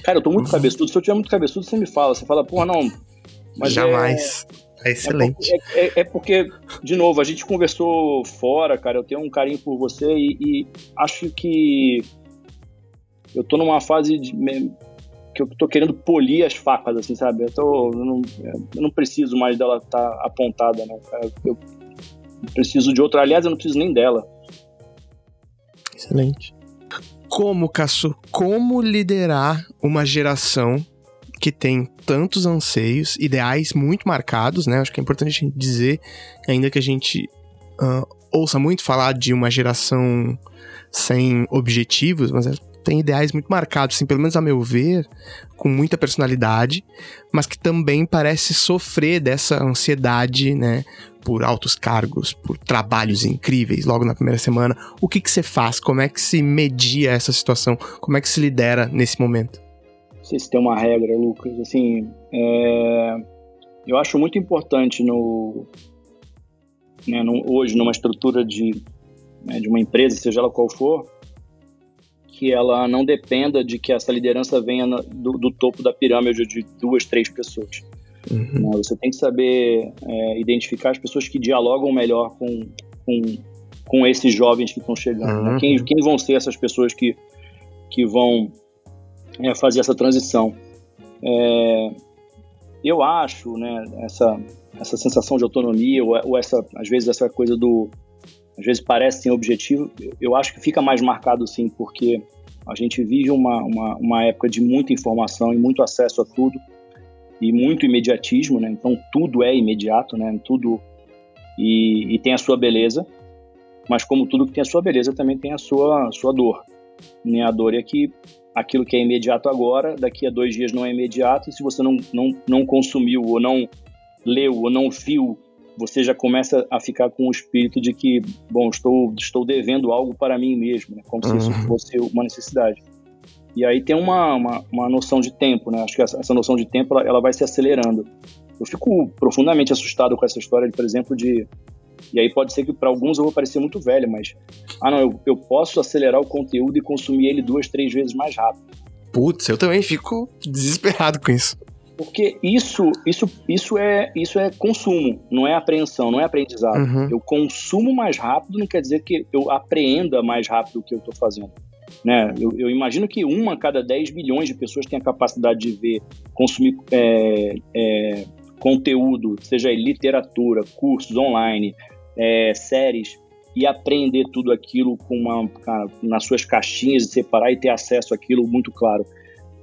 Cara, eu tô muito uhum. cabeçudo. Se eu tiver muito cabeçudo, você me fala. Você fala, porra, não. Mas Jamais. É, é excelente. É, é, é, porque, de novo, a gente conversou fora, cara. Eu tenho um carinho por você e, e acho que eu tô numa fase de, que eu tô querendo polir as facas, assim, sabe? Eu, tô, eu, não, eu não preciso mais dela estar tá apontada, não. Eu, preciso de outra. Aliás, eu não preciso nem dela. Excelente. Como, Caço, como liderar uma geração que tem tantos anseios, ideais muito marcados, né? Acho que é importante a gente dizer, ainda que a gente uh, ouça muito falar de uma geração sem objetivos, mas tem ideais muito marcados, assim, pelo menos a meu ver, com muita personalidade, mas que também parece sofrer dessa ansiedade, né? Por altos cargos, por trabalhos incríveis logo na primeira semana. O que, que você faz? Como é que se media essa situação? Como é que se lidera nesse momento? Não sei se tem uma regra, Lucas. Assim, é... eu acho muito importante no, né, no hoje numa estrutura de, né, de uma empresa, seja ela qual for, que ela não dependa de que essa liderança venha do, do, topo da pirâmide de duas, três pessoas. Uhum. Né, você tem que saber é, identificar as pessoas que dialogam melhor com, com, com esses jovens que estão chegando. Né? Uhum. Né? Quem, quem vão ser essas pessoas que, que vão é, fazer essa transição? É, eu acho, né, essa, essa sensação de autonomia, ou, ou, essa, às vezes, essa coisa do. Às vezes parece sem objetivo, eu acho que fica mais marcado sim, porque a gente vive uma, uma, uma época de muita informação e muito acesso a tudo, e muito imediatismo, né? Então tudo é imediato, né? Tudo. E, e tem a sua beleza, mas como tudo que tem a sua beleza, também tem a sua, sua dor. Né? A dor é que aquilo que é imediato agora, daqui a dois dias não é imediato, e se você não, não, não consumiu, ou não leu, ou não viu, você já começa a ficar com o espírito de que, bom, estou, estou devendo algo para mim mesmo, né? como uhum. se isso uhum. fosse uma necessidade. E aí tem uma, uma, uma, noção de tempo, né? Acho que essa, essa noção de tempo ela, ela vai se acelerando. Eu fico profundamente assustado com essa história, de, por exemplo, de e aí pode ser que para alguns eu vou parecer muito velho, mas ah não, eu, eu posso acelerar o conteúdo e consumir ele duas, três vezes mais rápido. Putz, eu também fico desesperado com isso. Porque isso, isso, isso é, isso é consumo, não é apreensão, não é aprendizado. Uhum. Eu consumo mais rápido não quer dizer que eu apreenda mais rápido o que eu estou fazendo. Né? Eu, eu, imagino que uma a cada 10 bilhões de pessoas tem a capacidade de ver, consumir é, é, conteúdo, seja literatura, cursos online, é, séries e aprender tudo aquilo com uma, cara, nas suas caixinhas e separar e ter acesso àquilo muito claro.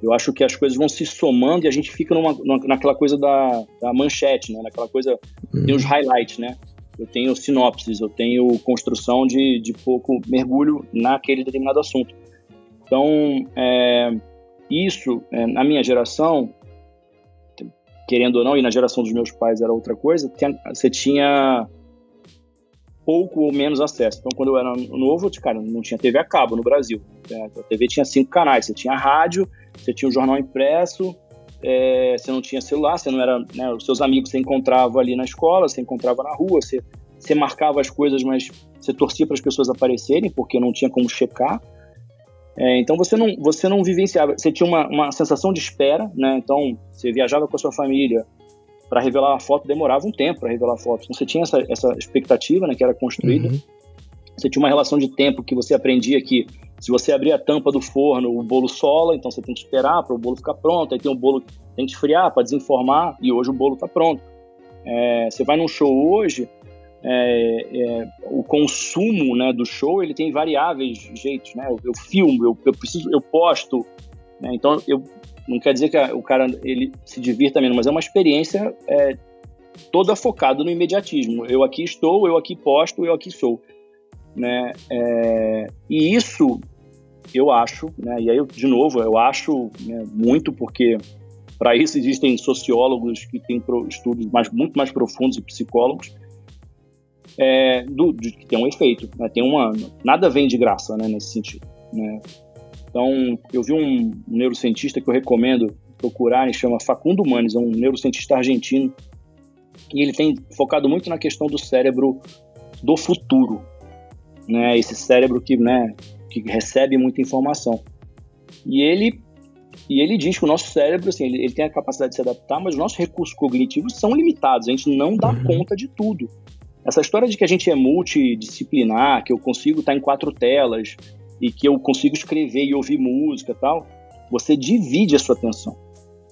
Eu acho que as coisas vão se somando e a gente fica numa, naquela coisa da, da manchete, né? Naquela coisa, uhum. tem os highlights, né? Eu tenho sinopses, eu tenho construção de, de pouco mergulho naquele determinado assunto. Então, é, isso, é, na minha geração, querendo ou não, e na geração dos meus pais era outra coisa, você tinha pouco ou menos acesso. Então, quando eu era novo, cara, não tinha TV a cabo no Brasil. Né? A TV tinha cinco canais. Você tinha rádio, você tinha o jornal impresso, é, você não tinha celular, você não era, né, os seus amigos você encontrava ali na escola, você encontrava na rua, você, você marcava as coisas, mas você torcia para as pessoas aparecerem porque não tinha como checar. É, então você não, você não vivenciava, você tinha uma, uma sensação de espera, né? Então você viajava com a sua família, para revelar a foto demorava um tempo para revelar a foto. Então você tinha essa, essa expectativa né, que era construída. Uhum. Você tinha uma relação de tempo que você aprendia que se você abrir a tampa do forno, o bolo sola, então você tem que esperar para o bolo ficar pronto. Aí tem um bolo que tem que esfriar para desenformar e hoje o bolo está pronto. É, você vai num show hoje, é, é, o consumo né, do show ele tem variáveis jeitos, né? Eu, eu filmo, eu, eu, preciso, eu posto, né? então eu não quer dizer que o cara ele se divirta menos, mas é uma experiência é, toda focada no imediatismo. Eu aqui estou, eu aqui posto, eu aqui sou. Né? É, e isso eu acho, né? e aí eu, de novo, eu acho né, muito porque para isso existem sociólogos que têm estudos mais, muito mais profundos e psicólogos é, do, de, que tem um efeito, né? tem uma nada vem de graça né, nesse sentido. Né? Então, eu vi um neurocientista que eu recomendo procurarem, chama Facundo Manes, é um neurocientista argentino, e ele tem focado muito na questão do cérebro do futuro, né? Esse cérebro que, né, que recebe muita informação. E ele e ele diz que o nosso cérebro, assim, ele, ele tem a capacidade de se adaptar, mas os nossos recursos cognitivos são limitados. A gente não dá uhum. conta de tudo. Essa história de que a gente é multidisciplinar, que eu consigo estar em quatro telas, e que eu consigo escrever e ouvir música tal, você divide a sua atenção,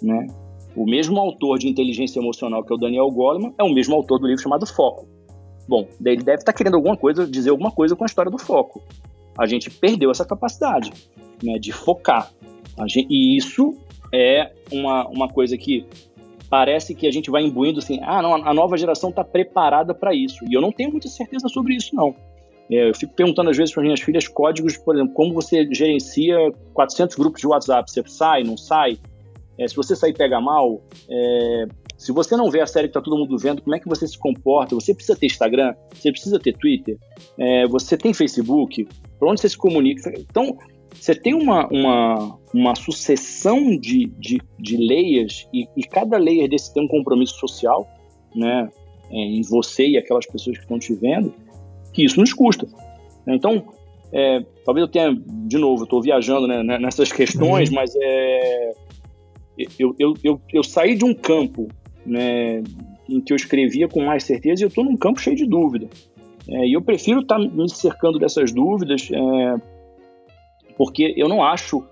né? O mesmo autor de inteligência emocional que é o Daniel Goleman é o mesmo autor do livro chamado Foco. Bom, ele deve estar querendo alguma coisa, dizer alguma coisa com a história do foco. A gente perdeu essa capacidade, né, de focar. Gente, e isso é uma, uma coisa que parece que a gente vai imbuindo assim, ah, não, a nova geração está preparada para isso. E eu não tenho muita certeza sobre isso, não. É, eu fico perguntando às vezes para minhas filhas códigos, por exemplo, como você gerencia 400 grupos de WhatsApp? Você sai, não sai? É, se você sair, pega mal? É, se você não vê a série que está todo mundo vendo, como é que você se comporta? Você precisa ter Instagram? Você precisa ter Twitter? É, você tem Facebook? Para onde você se comunica? Então, você tem uma, uma, uma sucessão de, de, de layers e, e cada layer desse tem um compromisso social, né, é, em você e aquelas pessoas que estão te vendo, que isso nos custa. Então, é, talvez eu tenha, de novo, estou viajando né, né, nessas questões, uhum. mas é, eu, eu, eu, eu, saí de um campo né, em que eu escrevia com mais certeza e eu estou num campo cheio de dúvida. É, e eu prefiro estar tá me cercando dessas dúvidas, é, porque eu não acho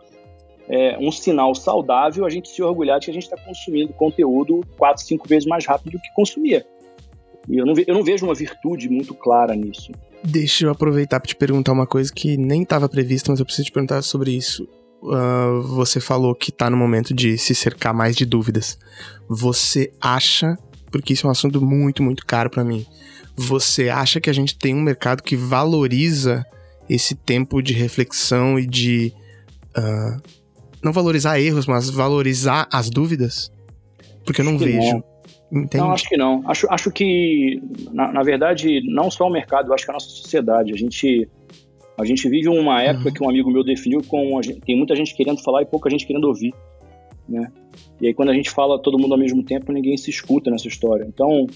é, um sinal saudável a gente se orgulhar de que a gente está consumindo conteúdo quatro, cinco vezes mais rápido do que consumia. E eu não, eu não vejo uma virtude muito clara nisso. Deixa eu aproveitar para te perguntar uma coisa que nem estava prevista, mas eu preciso te perguntar sobre isso. Uh, você falou que está no momento de se cercar mais de dúvidas. Você acha, porque isso é um assunto muito, muito caro para mim, você acha que a gente tem um mercado que valoriza esse tempo de reflexão e de. Uh, não valorizar erros, mas valorizar as dúvidas? Porque eu não vejo. Não. Não, acho que não. Acho, acho que, na, na, verdade, não só o mercado, eu acho que a nossa sociedade. A gente, a gente vive uma época uhum. que um amigo meu definiu com. Gente, tem muita gente querendo falar e pouca gente querendo ouvir. Né? E aí, quando a gente fala todo mundo ao mesmo tempo, ninguém se escuta nessa história. Então,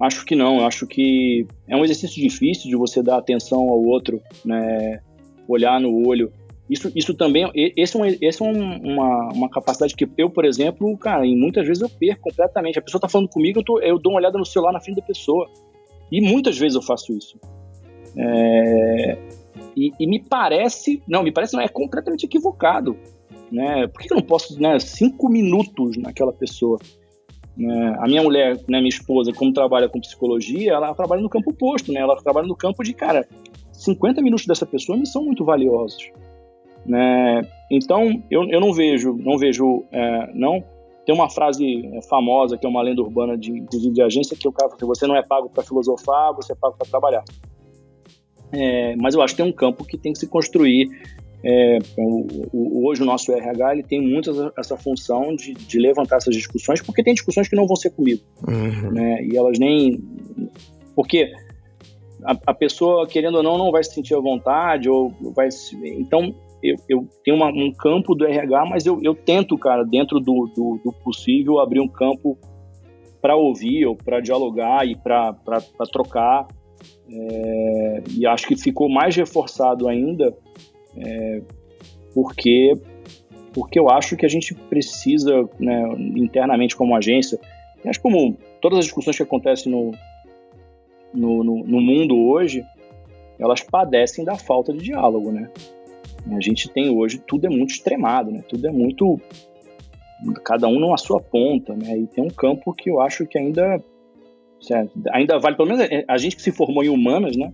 Acho que não, acho que é um exercício difícil de você dar atenção ao outro, né? olhar no olho. Isso, isso também, esse é, um, esse é um, uma, uma capacidade que eu, por exemplo, cara, em muitas vezes eu perco completamente. A pessoa está falando comigo, eu, tô, eu dou uma olhada no celular na frente da pessoa. E muitas vezes eu faço isso. É, e, e, me parece, não, me parece não, é completamente equivocado. Né? Por que eu não posso, né, cinco minutos naquela pessoa? Né? A minha mulher, né, minha esposa, como trabalha com psicologia, ela trabalha no campo oposto, né? Ela trabalha no campo de, cara, 50 minutos dessa pessoa me são muito valiosos. Né? Então, eu, eu não vejo, não vejo, é, não. Tem uma frase é, famosa, que é uma lenda urbana de, de agência, que o cara fala você não é pago para filosofar, você é pago para trabalhar. É, mas eu acho que tem um campo que tem que se construir é, o, o, hoje o nosso RH ele tem muito essa, essa função de, de, levantar essas discussões, porque tem discussões que não vão ser comigo. Uhum. Né? E elas nem. Porque a, a, pessoa, querendo ou não, não vai se sentir à vontade, ou vai se... Então, eu, eu tenho uma, um campo do RH, mas eu, eu tento, cara, dentro do, do, do possível, abrir um campo para ouvir, ou para dialogar e para trocar. É, e acho que ficou mais reforçado ainda é, porque porque eu acho que a gente precisa, né, internamente como agência, acho como todas as discussões que acontecem no, no, no, no, mundo hoje, elas padecem da falta de diálogo, né? A gente tem hoje, tudo é muito extremado, né? Tudo é muito, cada um na sua ponta, né? E tem um campo que eu acho que ainda, certo, ainda vale, pelo menos a gente que se formou em humanas, né?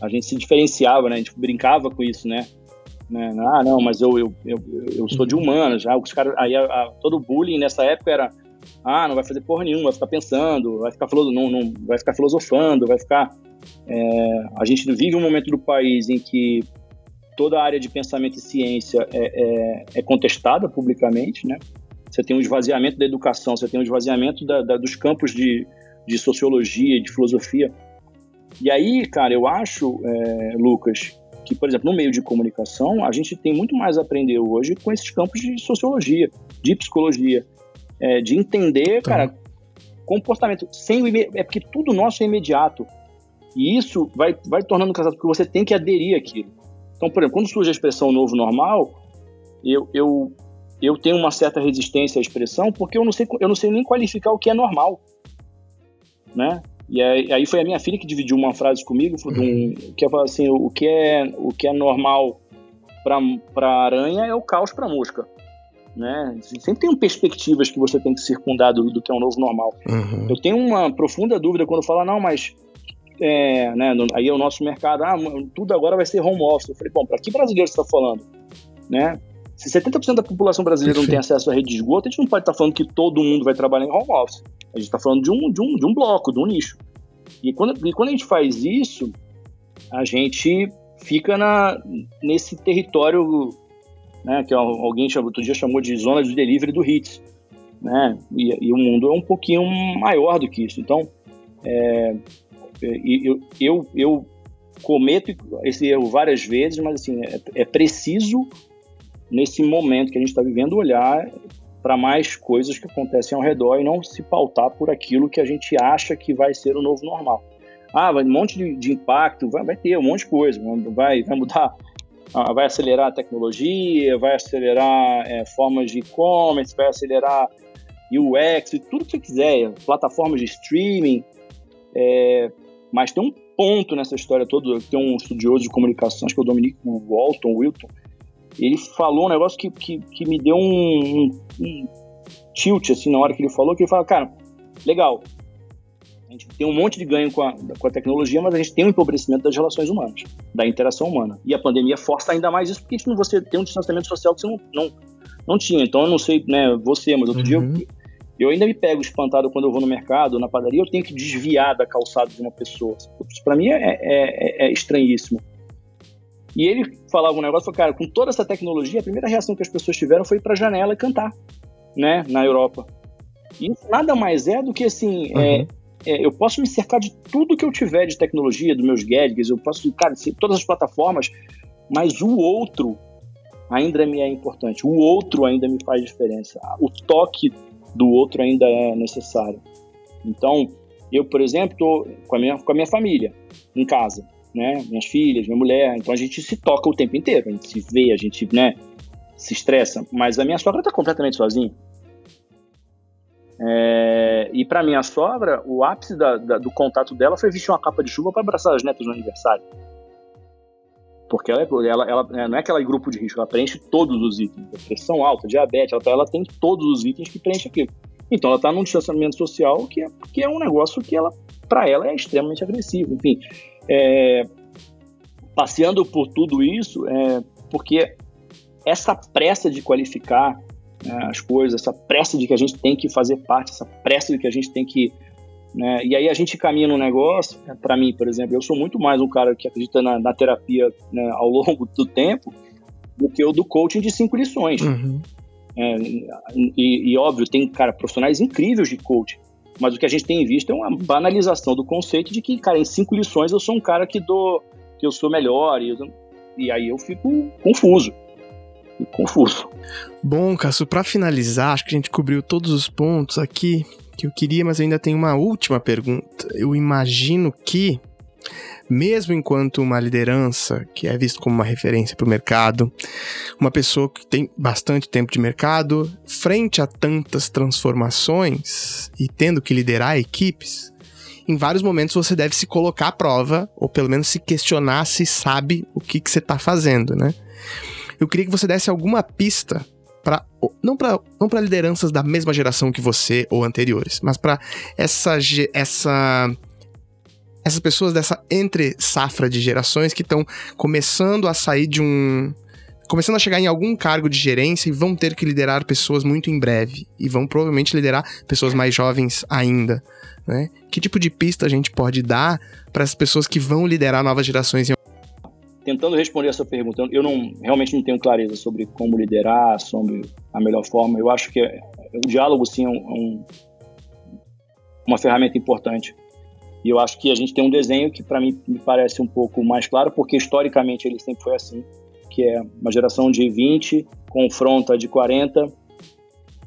A gente se diferenciava, né? A gente brincava com isso, né? Né? Ah, não, mas eu, eu, eu, eu sou de humanas, já os caras, aí a, a, todo bullying nessa época era, ah, não vai fazer porra nenhuma, vai ficar pensando, vai ficar, não, não, vai ficar filosofando, vai ficar... É, a gente vive um momento do país em que toda a área de pensamento e ciência é, é, é contestada publicamente, né? Você tem um esvaziamento da educação, você tem um esvaziamento da, da, dos campos de, de sociologia, de filosofia. E aí, cara, eu acho, é, Lucas, que, por exemplo, no meio de comunicação, a gente tem muito mais a aprender hoje com esses campos de sociologia, de psicologia, é, de entender, tá. cara, comportamento. Sem é porque tudo nosso é imediato. E isso vai, vai tornando casado, porque você tem que aderir àquilo. Então, por exemplo, quando surge a expressão novo normal, eu, eu, eu tenho uma certa resistência à expressão, porque eu não sei, eu não sei nem qualificar o que é normal. Né? E aí foi a minha filha que dividiu uma frase comigo, um, que é assim, o que é, o que é normal para aranha é o caos para mosca. Né? Sempre tem perspectivas que você tem que circundar do, do que é o novo normal. Uhum. Eu tenho uma profunda dúvida quando fala, não, mas é, né, aí é o nosso mercado, ah, tudo agora vai ser home office. Eu falei, bom, para que brasileiro você está falando? Né? Se 70% da população brasileira não tem acesso à rede de esgoto, a gente não pode estar tá falando que todo mundo vai trabalhar em home office. A gente está falando de um, de, um, de um bloco, de um nicho. E quando, e quando a gente faz isso, a gente fica na, nesse território né, que alguém chamou, outro dia chamou de zona de delivery do HITS. Né? E, e, o mundo é um pouquinho maior do que isso. Então, é, eu, eu, eu cometo esse erro várias vezes, mas assim, é, é preciso, nesse momento que a gente está vivendo, olhar para mais coisas que acontecem ao redor e não se pautar por aquilo que a gente acha que vai ser o novo normal. Ah, vai um monte de, de impacto, vai, vai, ter um monte de coisa, vai, vai mudar, ah, vai acelerar a tecnologia, vai acelerar é, formas de e-commerce, vai acelerar UX, tudo que você quiser, plataformas de streaming, é, mas tem um ponto nessa história toda, tem um estudioso de comunicação, acho que é o Dominique Walton, Wilton, ele falou um negócio que, que, que me deu um, um, tilt, assim, na hora que ele falou, que ele fala, cara, legal, a gente tem um monte de ganho com a, com a tecnologia, mas a gente tem um empobrecimento das relações humanas, da interação humana. E a pandemia força ainda mais isso, porque a gente não você tem um distanciamento social que você não, não, não tinha. Então, eu não sei, né, você, mas outro uhum. dia eu, eu ainda me pego espantado quando eu vou no mercado, na padaria, eu tenho que desviar da calçada de uma pessoa. Isso para mim é, é, é, é, estranhíssimo. E ele falava um negócio, falou, cara, com toda essa tecnologia, a primeira reação que as pessoas tiveram foi ir para a janela e cantar, né, na Europa. E isso nada mais é do que assim, é, uhum. é, eu posso me cercar de tudo que eu tiver de tecnologia, dos meus gadgets, eu posso, cara, todas as plataformas, mas o outro ainda me é importante. O outro ainda me faz diferença. O toque do outro ainda é necessário. Então, eu, por exemplo, estou com, a minha, com a minha família em casa, né? Minhas filhas, minha mulher. Então a gente se toca o tempo inteiro, a gente se vê, a gente, né? Se estressa. Mas a minha sogra está completamente sozinha. É, e para minha sogra, o ápice da, da, do contato dela foi vestir uma capa de chuva para abraçar as netas no aniversário. Porque ela, é, ela, ela, é, não é aquela grupo de risco, ela preenche todos os itens. Pressão alta, diabetes, ela, ela tem todos os itens que preenche aquilo. Então ela está num distanciamento social que é, que é um negócio que ela, para ela, é extremamente agressivo. Enfim, é, passeando por tudo isso, é, porque essa pressa de qualificar né, as coisas, essa pressa de que a gente tem que fazer parte, essa pressa de que a gente tem que né? E aí a gente caminha no negócio, né? para mim, por exemplo, eu sou muito mais um cara que acredita na, na terapia né, ao longo do tempo do que o do coaching de cinco lições. Uhum. É, e, e, óbvio, tem, cara, profissionais incríveis de coaching, mas o que a gente tem visto é uma banalização do conceito de que, cara, em cinco lições eu sou um cara que dou, que eu sou melhor, e, e aí eu fico confuso. Confuso. Bom, Cássio, para finalizar, acho que a gente cobriu todos os pontos aqui que eu queria, mas eu ainda tenho uma última pergunta. Eu imagino que, mesmo enquanto uma liderança que é visto como uma referência para o mercado, uma pessoa que tem bastante tempo de mercado, frente a tantas transformações e tendo que liderar equipes, em vários momentos você deve se colocar à prova, ou pelo menos se questionar se sabe o que, que você está fazendo, né? Eu queria que você desse alguma pista para não para não para lideranças da mesma geração que você ou anteriores, mas para essa essa essas pessoas dessa entre safra de gerações que estão começando a sair de um começando a chegar em algum cargo de gerência e vão ter que liderar pessoas muito em breve e vão provavelmente liderar pessoas mais jovens ainda, né? Que tipo de pista a gente pode dar para as pessoas que vão liderar novas gerações em tentando responder essa pergunta, eu não realmente não tenho clareza sobre como liderar, sobre a melhor forma. Eu acho que é, o diálogo sim é, um, é um, uma ferramenta importante. E eu acho que a gente tem um desenho que para mim me parece um pouco mais claro, porque historicamente ele sempre foi assim, que é uma geração de 20 confronta de 40.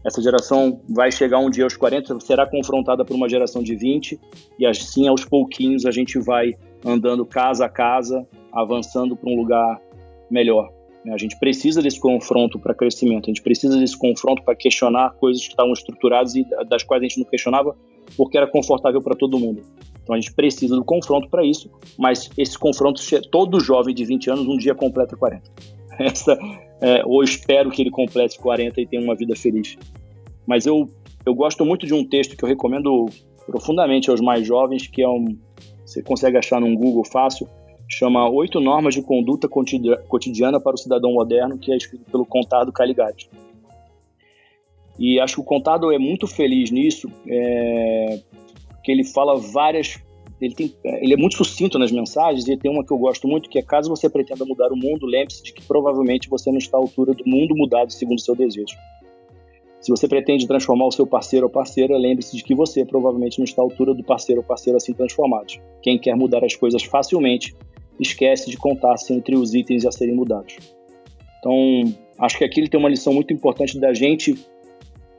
Essa geração vai chegar um dia aos 40, será confrontada por uma geração de 20 e assim aos pouquinhos a gente vai andando casa a casa, avançando para um lugar melhor. Né? A gente precisa desse confronto para crescimento, a gente precisa desse confronto para questionar coisas que estavam estruturadas e das quais a gente não questionava porque era confortável para todo mundo. Então a gente precisa do confronto para isso, mas esse confronto, todo jovem de 20 anos um dia completa 40. Essa, é, ou espero que ele complete 40 e tenha uma vida feliz. Mas eu, eu gosto muito de um texto que eu recomendo profundamente aos mais jovens, que é um. Você consegue achar no Google fácil, chama Oito Normas de Conduta Cotidiana para o Cidadão Moderno, que é escrito pelo Contado Caligari. E acho que o Contado é muito feliz nisso, é, que ele fala várias. Ele, tem, ele é muito sucinto nas mensagens, e tem uma que eu gosto muito, que é caso você pretenda mudar o mundo, lembre-se de que provavelmente você não está à altura do mundo mudado segundo seu desejo. Se você pretende transformar o seu parceiro ou parceira, lembre-se de que você provavelmente não está à altura do parceiro ou parceira assim transformados. Quem quer mudar as coisas facilmente esquece de contar-se entre os itens a serem mudados. Então, acho que aqui ele tem uma lição muito importante da gente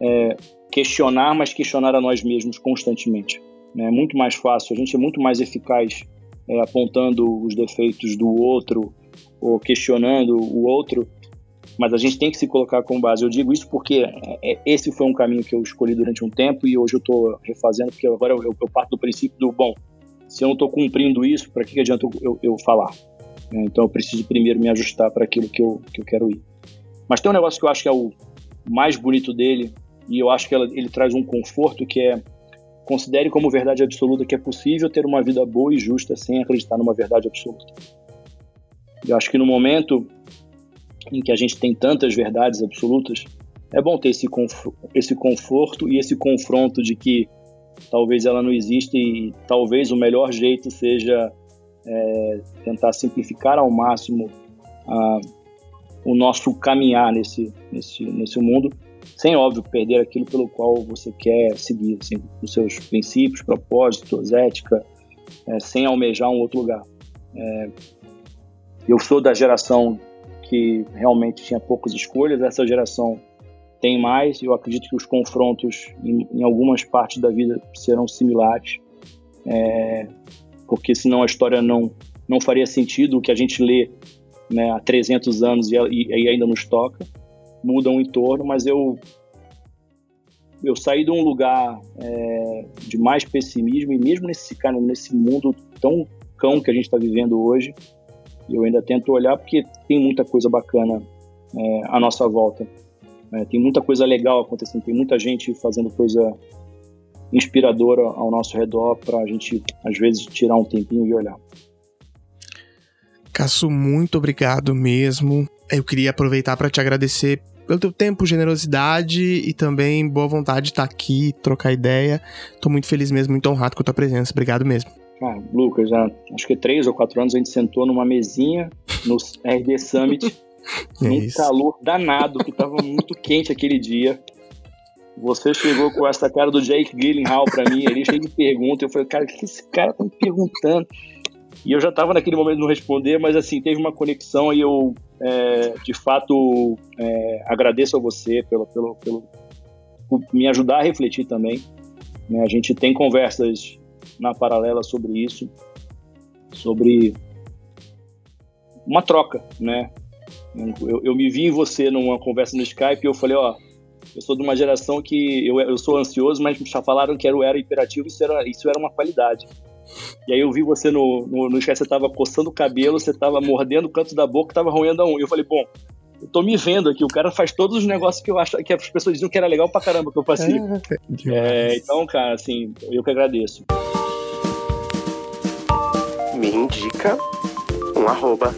é, questionar, mas questionar a nós mesmos constantemente. Né? É muito mais fácil, a gente é muito mais eficaz é, apontando os defeitos do outro ou questionando o outro, mas a gente tem que se colocar como base. Eu digo isso porque é, é, esse foi um caminho que eu escolhi durante um tempo e hoje eu estou refazendo, porque agora eu, eu, parto do princípio do, bom, se eu não estou cumprindo isso, para que, que adianta eu, eu falar? É, então eu preciso primeiro me ajustar para aquilo que eu, que eu quero ir. Mas tem um negócio que eu acho que é o mais bonito dele, e eu acho que ela, ele traz um conforto que é considere como verdade absoluta que é possível ter uma vida boa e justa sem acreditar numa verdade absoluta. Eu acho que no momento em que a gente tem tantas verdades absolutas, é bom ter esse, esse conforto e esse confronto de que talvez ela não exista e talvez o melhor jeito seja é, tentar simplificar ao máximo a, o nosso caminhar nesse, nesse, nesse mundo, sem, óbvio, perder aquilo pelo qual você quer seguir, assim, os seus princípios, propósitos, ética, é, sem almejar um outro lugar. É, eu sou da geração que realmente tinha poucas escolhas, essa geração tem mais, eu acredito que os confrontos em, em algumas partes da vida serão similares, é, porque senão a história não, não faria sentido, o que a gente lê né, há 300 anos e, e, e ainda nos toca, muda o entorno, mas eu eu saí de um lugar é, de mais pessimismo e mesmo nesse cara nesse mundo tão cão que a gente está vivendo hoje eu ainda tento olhar porque tem muita coisa bacana é, à nossa volta é, tem muita coisa legal acontecendo tem muita gente fazendo coisa inspiradora ao nosso redor para a gente às vezes tirar um tempinho e olhar Caço, muito obrigado mesmo. Eu queria aproveitar para te agradecer pelo teu tempo, generosidade e também boa vontade de estar aqui, trocar ideia. Tô muito feliz mesmo, muito honrado com a tua presença. Obrigado mesmo. Ah, Lucas, já acho que três ou quatro anos a gente sentou numa mesinha no RD Summit, é um calor danado, que tava muito quente aquele dia. Você chegou com essa cara do Jake Gyllenhaal pra mim, ele cheio de perguntas. Eu falei, cara, o que esse cara tá me perguntando? E eu já estava naquele momento não responder, mas assim, teve uma conexão e eu, é, de fato, é, agradeço a você pelo, pelo, pelo, por me ajudar a refletir também. Né? A gente tem conversas na paralela sobre isso, sobre uma troca, né? Eu, eu me vi em você numa conversa no Skype e eu falei, ó, eu sou de uma geração que eu, eu sou ansioso, mas já falaram que era hiperativo, isso era, isso era uma qualidade. E aí eu vi você no, no, no chat, você tava coçando o cabelo, você tava mordendo o canto da boca, tava roendo a unha. Eu falei, bom, eu tô me vendo aqui, o cara faz todos os negócios que eu acho que as pessoas diziam que era legal pra caramba que eu fazia. É, é, então, cara, assim, eu que agradeço. Me indica um arroba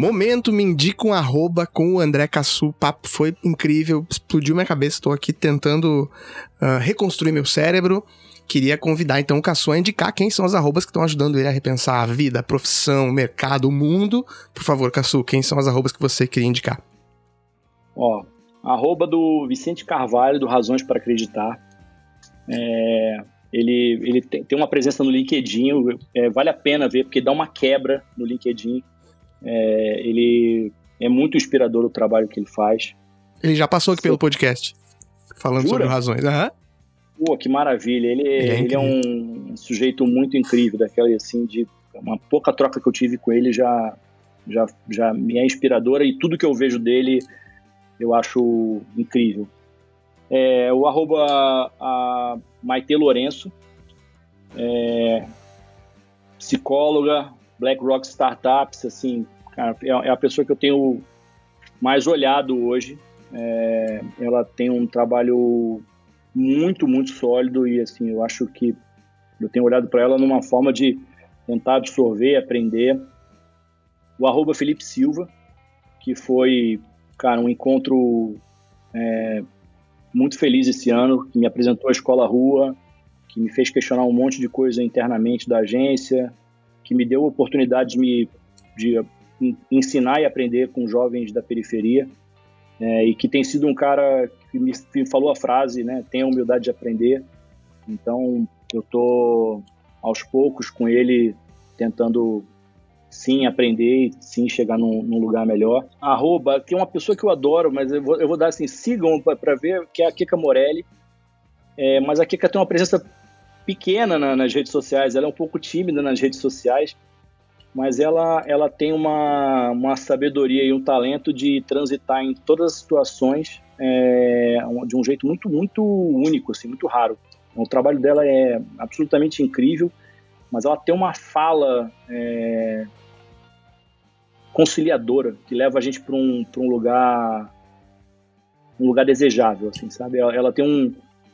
Momento, me indica um arroba com o André Cassu. O papo foi incrível, explodiu minha cabeça. Estou aqui tentando uh, reconstruir meu cérebro. Queria convidar então o Cassu a indicar quem são as arrobas que estão ajudando ele a repensar a vida, a profissão, o mercado, o mundo. Por favor, Cassu, quem são as arrobas que você queria indicar? Ó, arroba do Vicente Carvalho, do Razões para Acreditar. É, ele ele tem, tem, uma presença no LinkedIn, é, vale a pena ver, porque dá uma quebra no LinkedIn. É, ele é muito inspirador o trabalho que ele faz. Ele já passou aqui pelo podcast, falando Jura? sobre razões. Uhum. Pô, que maravilha. Ele, ele, é, ele é, um sujeito muito incrível, daquela assim, de uma pouca troca que eu tive com ele já, já, já me é inspiradora e tudo que eu vejo dele eu acho incrível. É, o arroba a Maite Lourenço, é, psicóloga, BlackRock Startups, assim, é, é a pessoa que eu tenho mais olhado hoje. É, ela tem um trabalho muito, muito sólido e, assim, eu acho que eu tenho olhado para ela numa forma de tentar absorver, aprender. O arroba Felipe Silva, que foi, cara, um encontro é, muito feliz esse ano, que me apresentou a Escola Rua, que me fez questionar um monte de coisa internamente da agência, que me deu a oportunidade de me de ensinar e aprender com jovens da periferia é, e que tem sido um cara que me, falou a frase, né, tenha humildade de aprender Então, eu tô aos poucos com ele tentando sim aprender e sim chegar num, num, lugar melhor. Arroba, que é uma pessoa que eu adoro, mas eu vou, eu vou dar assim, sigam para ver, que é a Kika Morelli. É, mas a Kika tem uma presença pequena na, nas redes sociais, ela é um pouco tímida nas redes sociais, mas ela, ela tem uma, uma sabedoria e um talento de transitar em todas as situações é, de um jeito muito, muito único, assim, muito raro. O trabalho dela é absolutamente incrível, mas ela tem uma fala é, conciliadora que leva a gente para um, um lugar um lugar desejável, assim, sabe? Ela, ela, tem um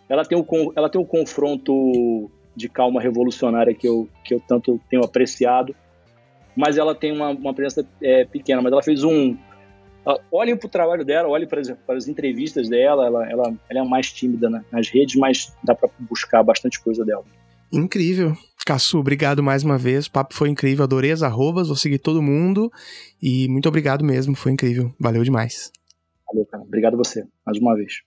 ela tem um ela tem um confronto de calma revolucionária que eu que eu tanto tenho apreciado, mas ela tem uma, uma presença é, pequena. Mas ela fez um olhem para o trabalho dela, olhem para as, para as entrevistas dela. Ela, ela, ela é mais tímida nas redes, mas dá para buscar bastante coisa dela. Incrível. Cassu, obrigado mais uma vez. O papo foi incrível. Adorei as arrobas. Vou seguir todo mundo. E muito obrigado mesmo. Foi incrível. Valeu demais. Valeu, cara. Obrigado a você, mais uma vez.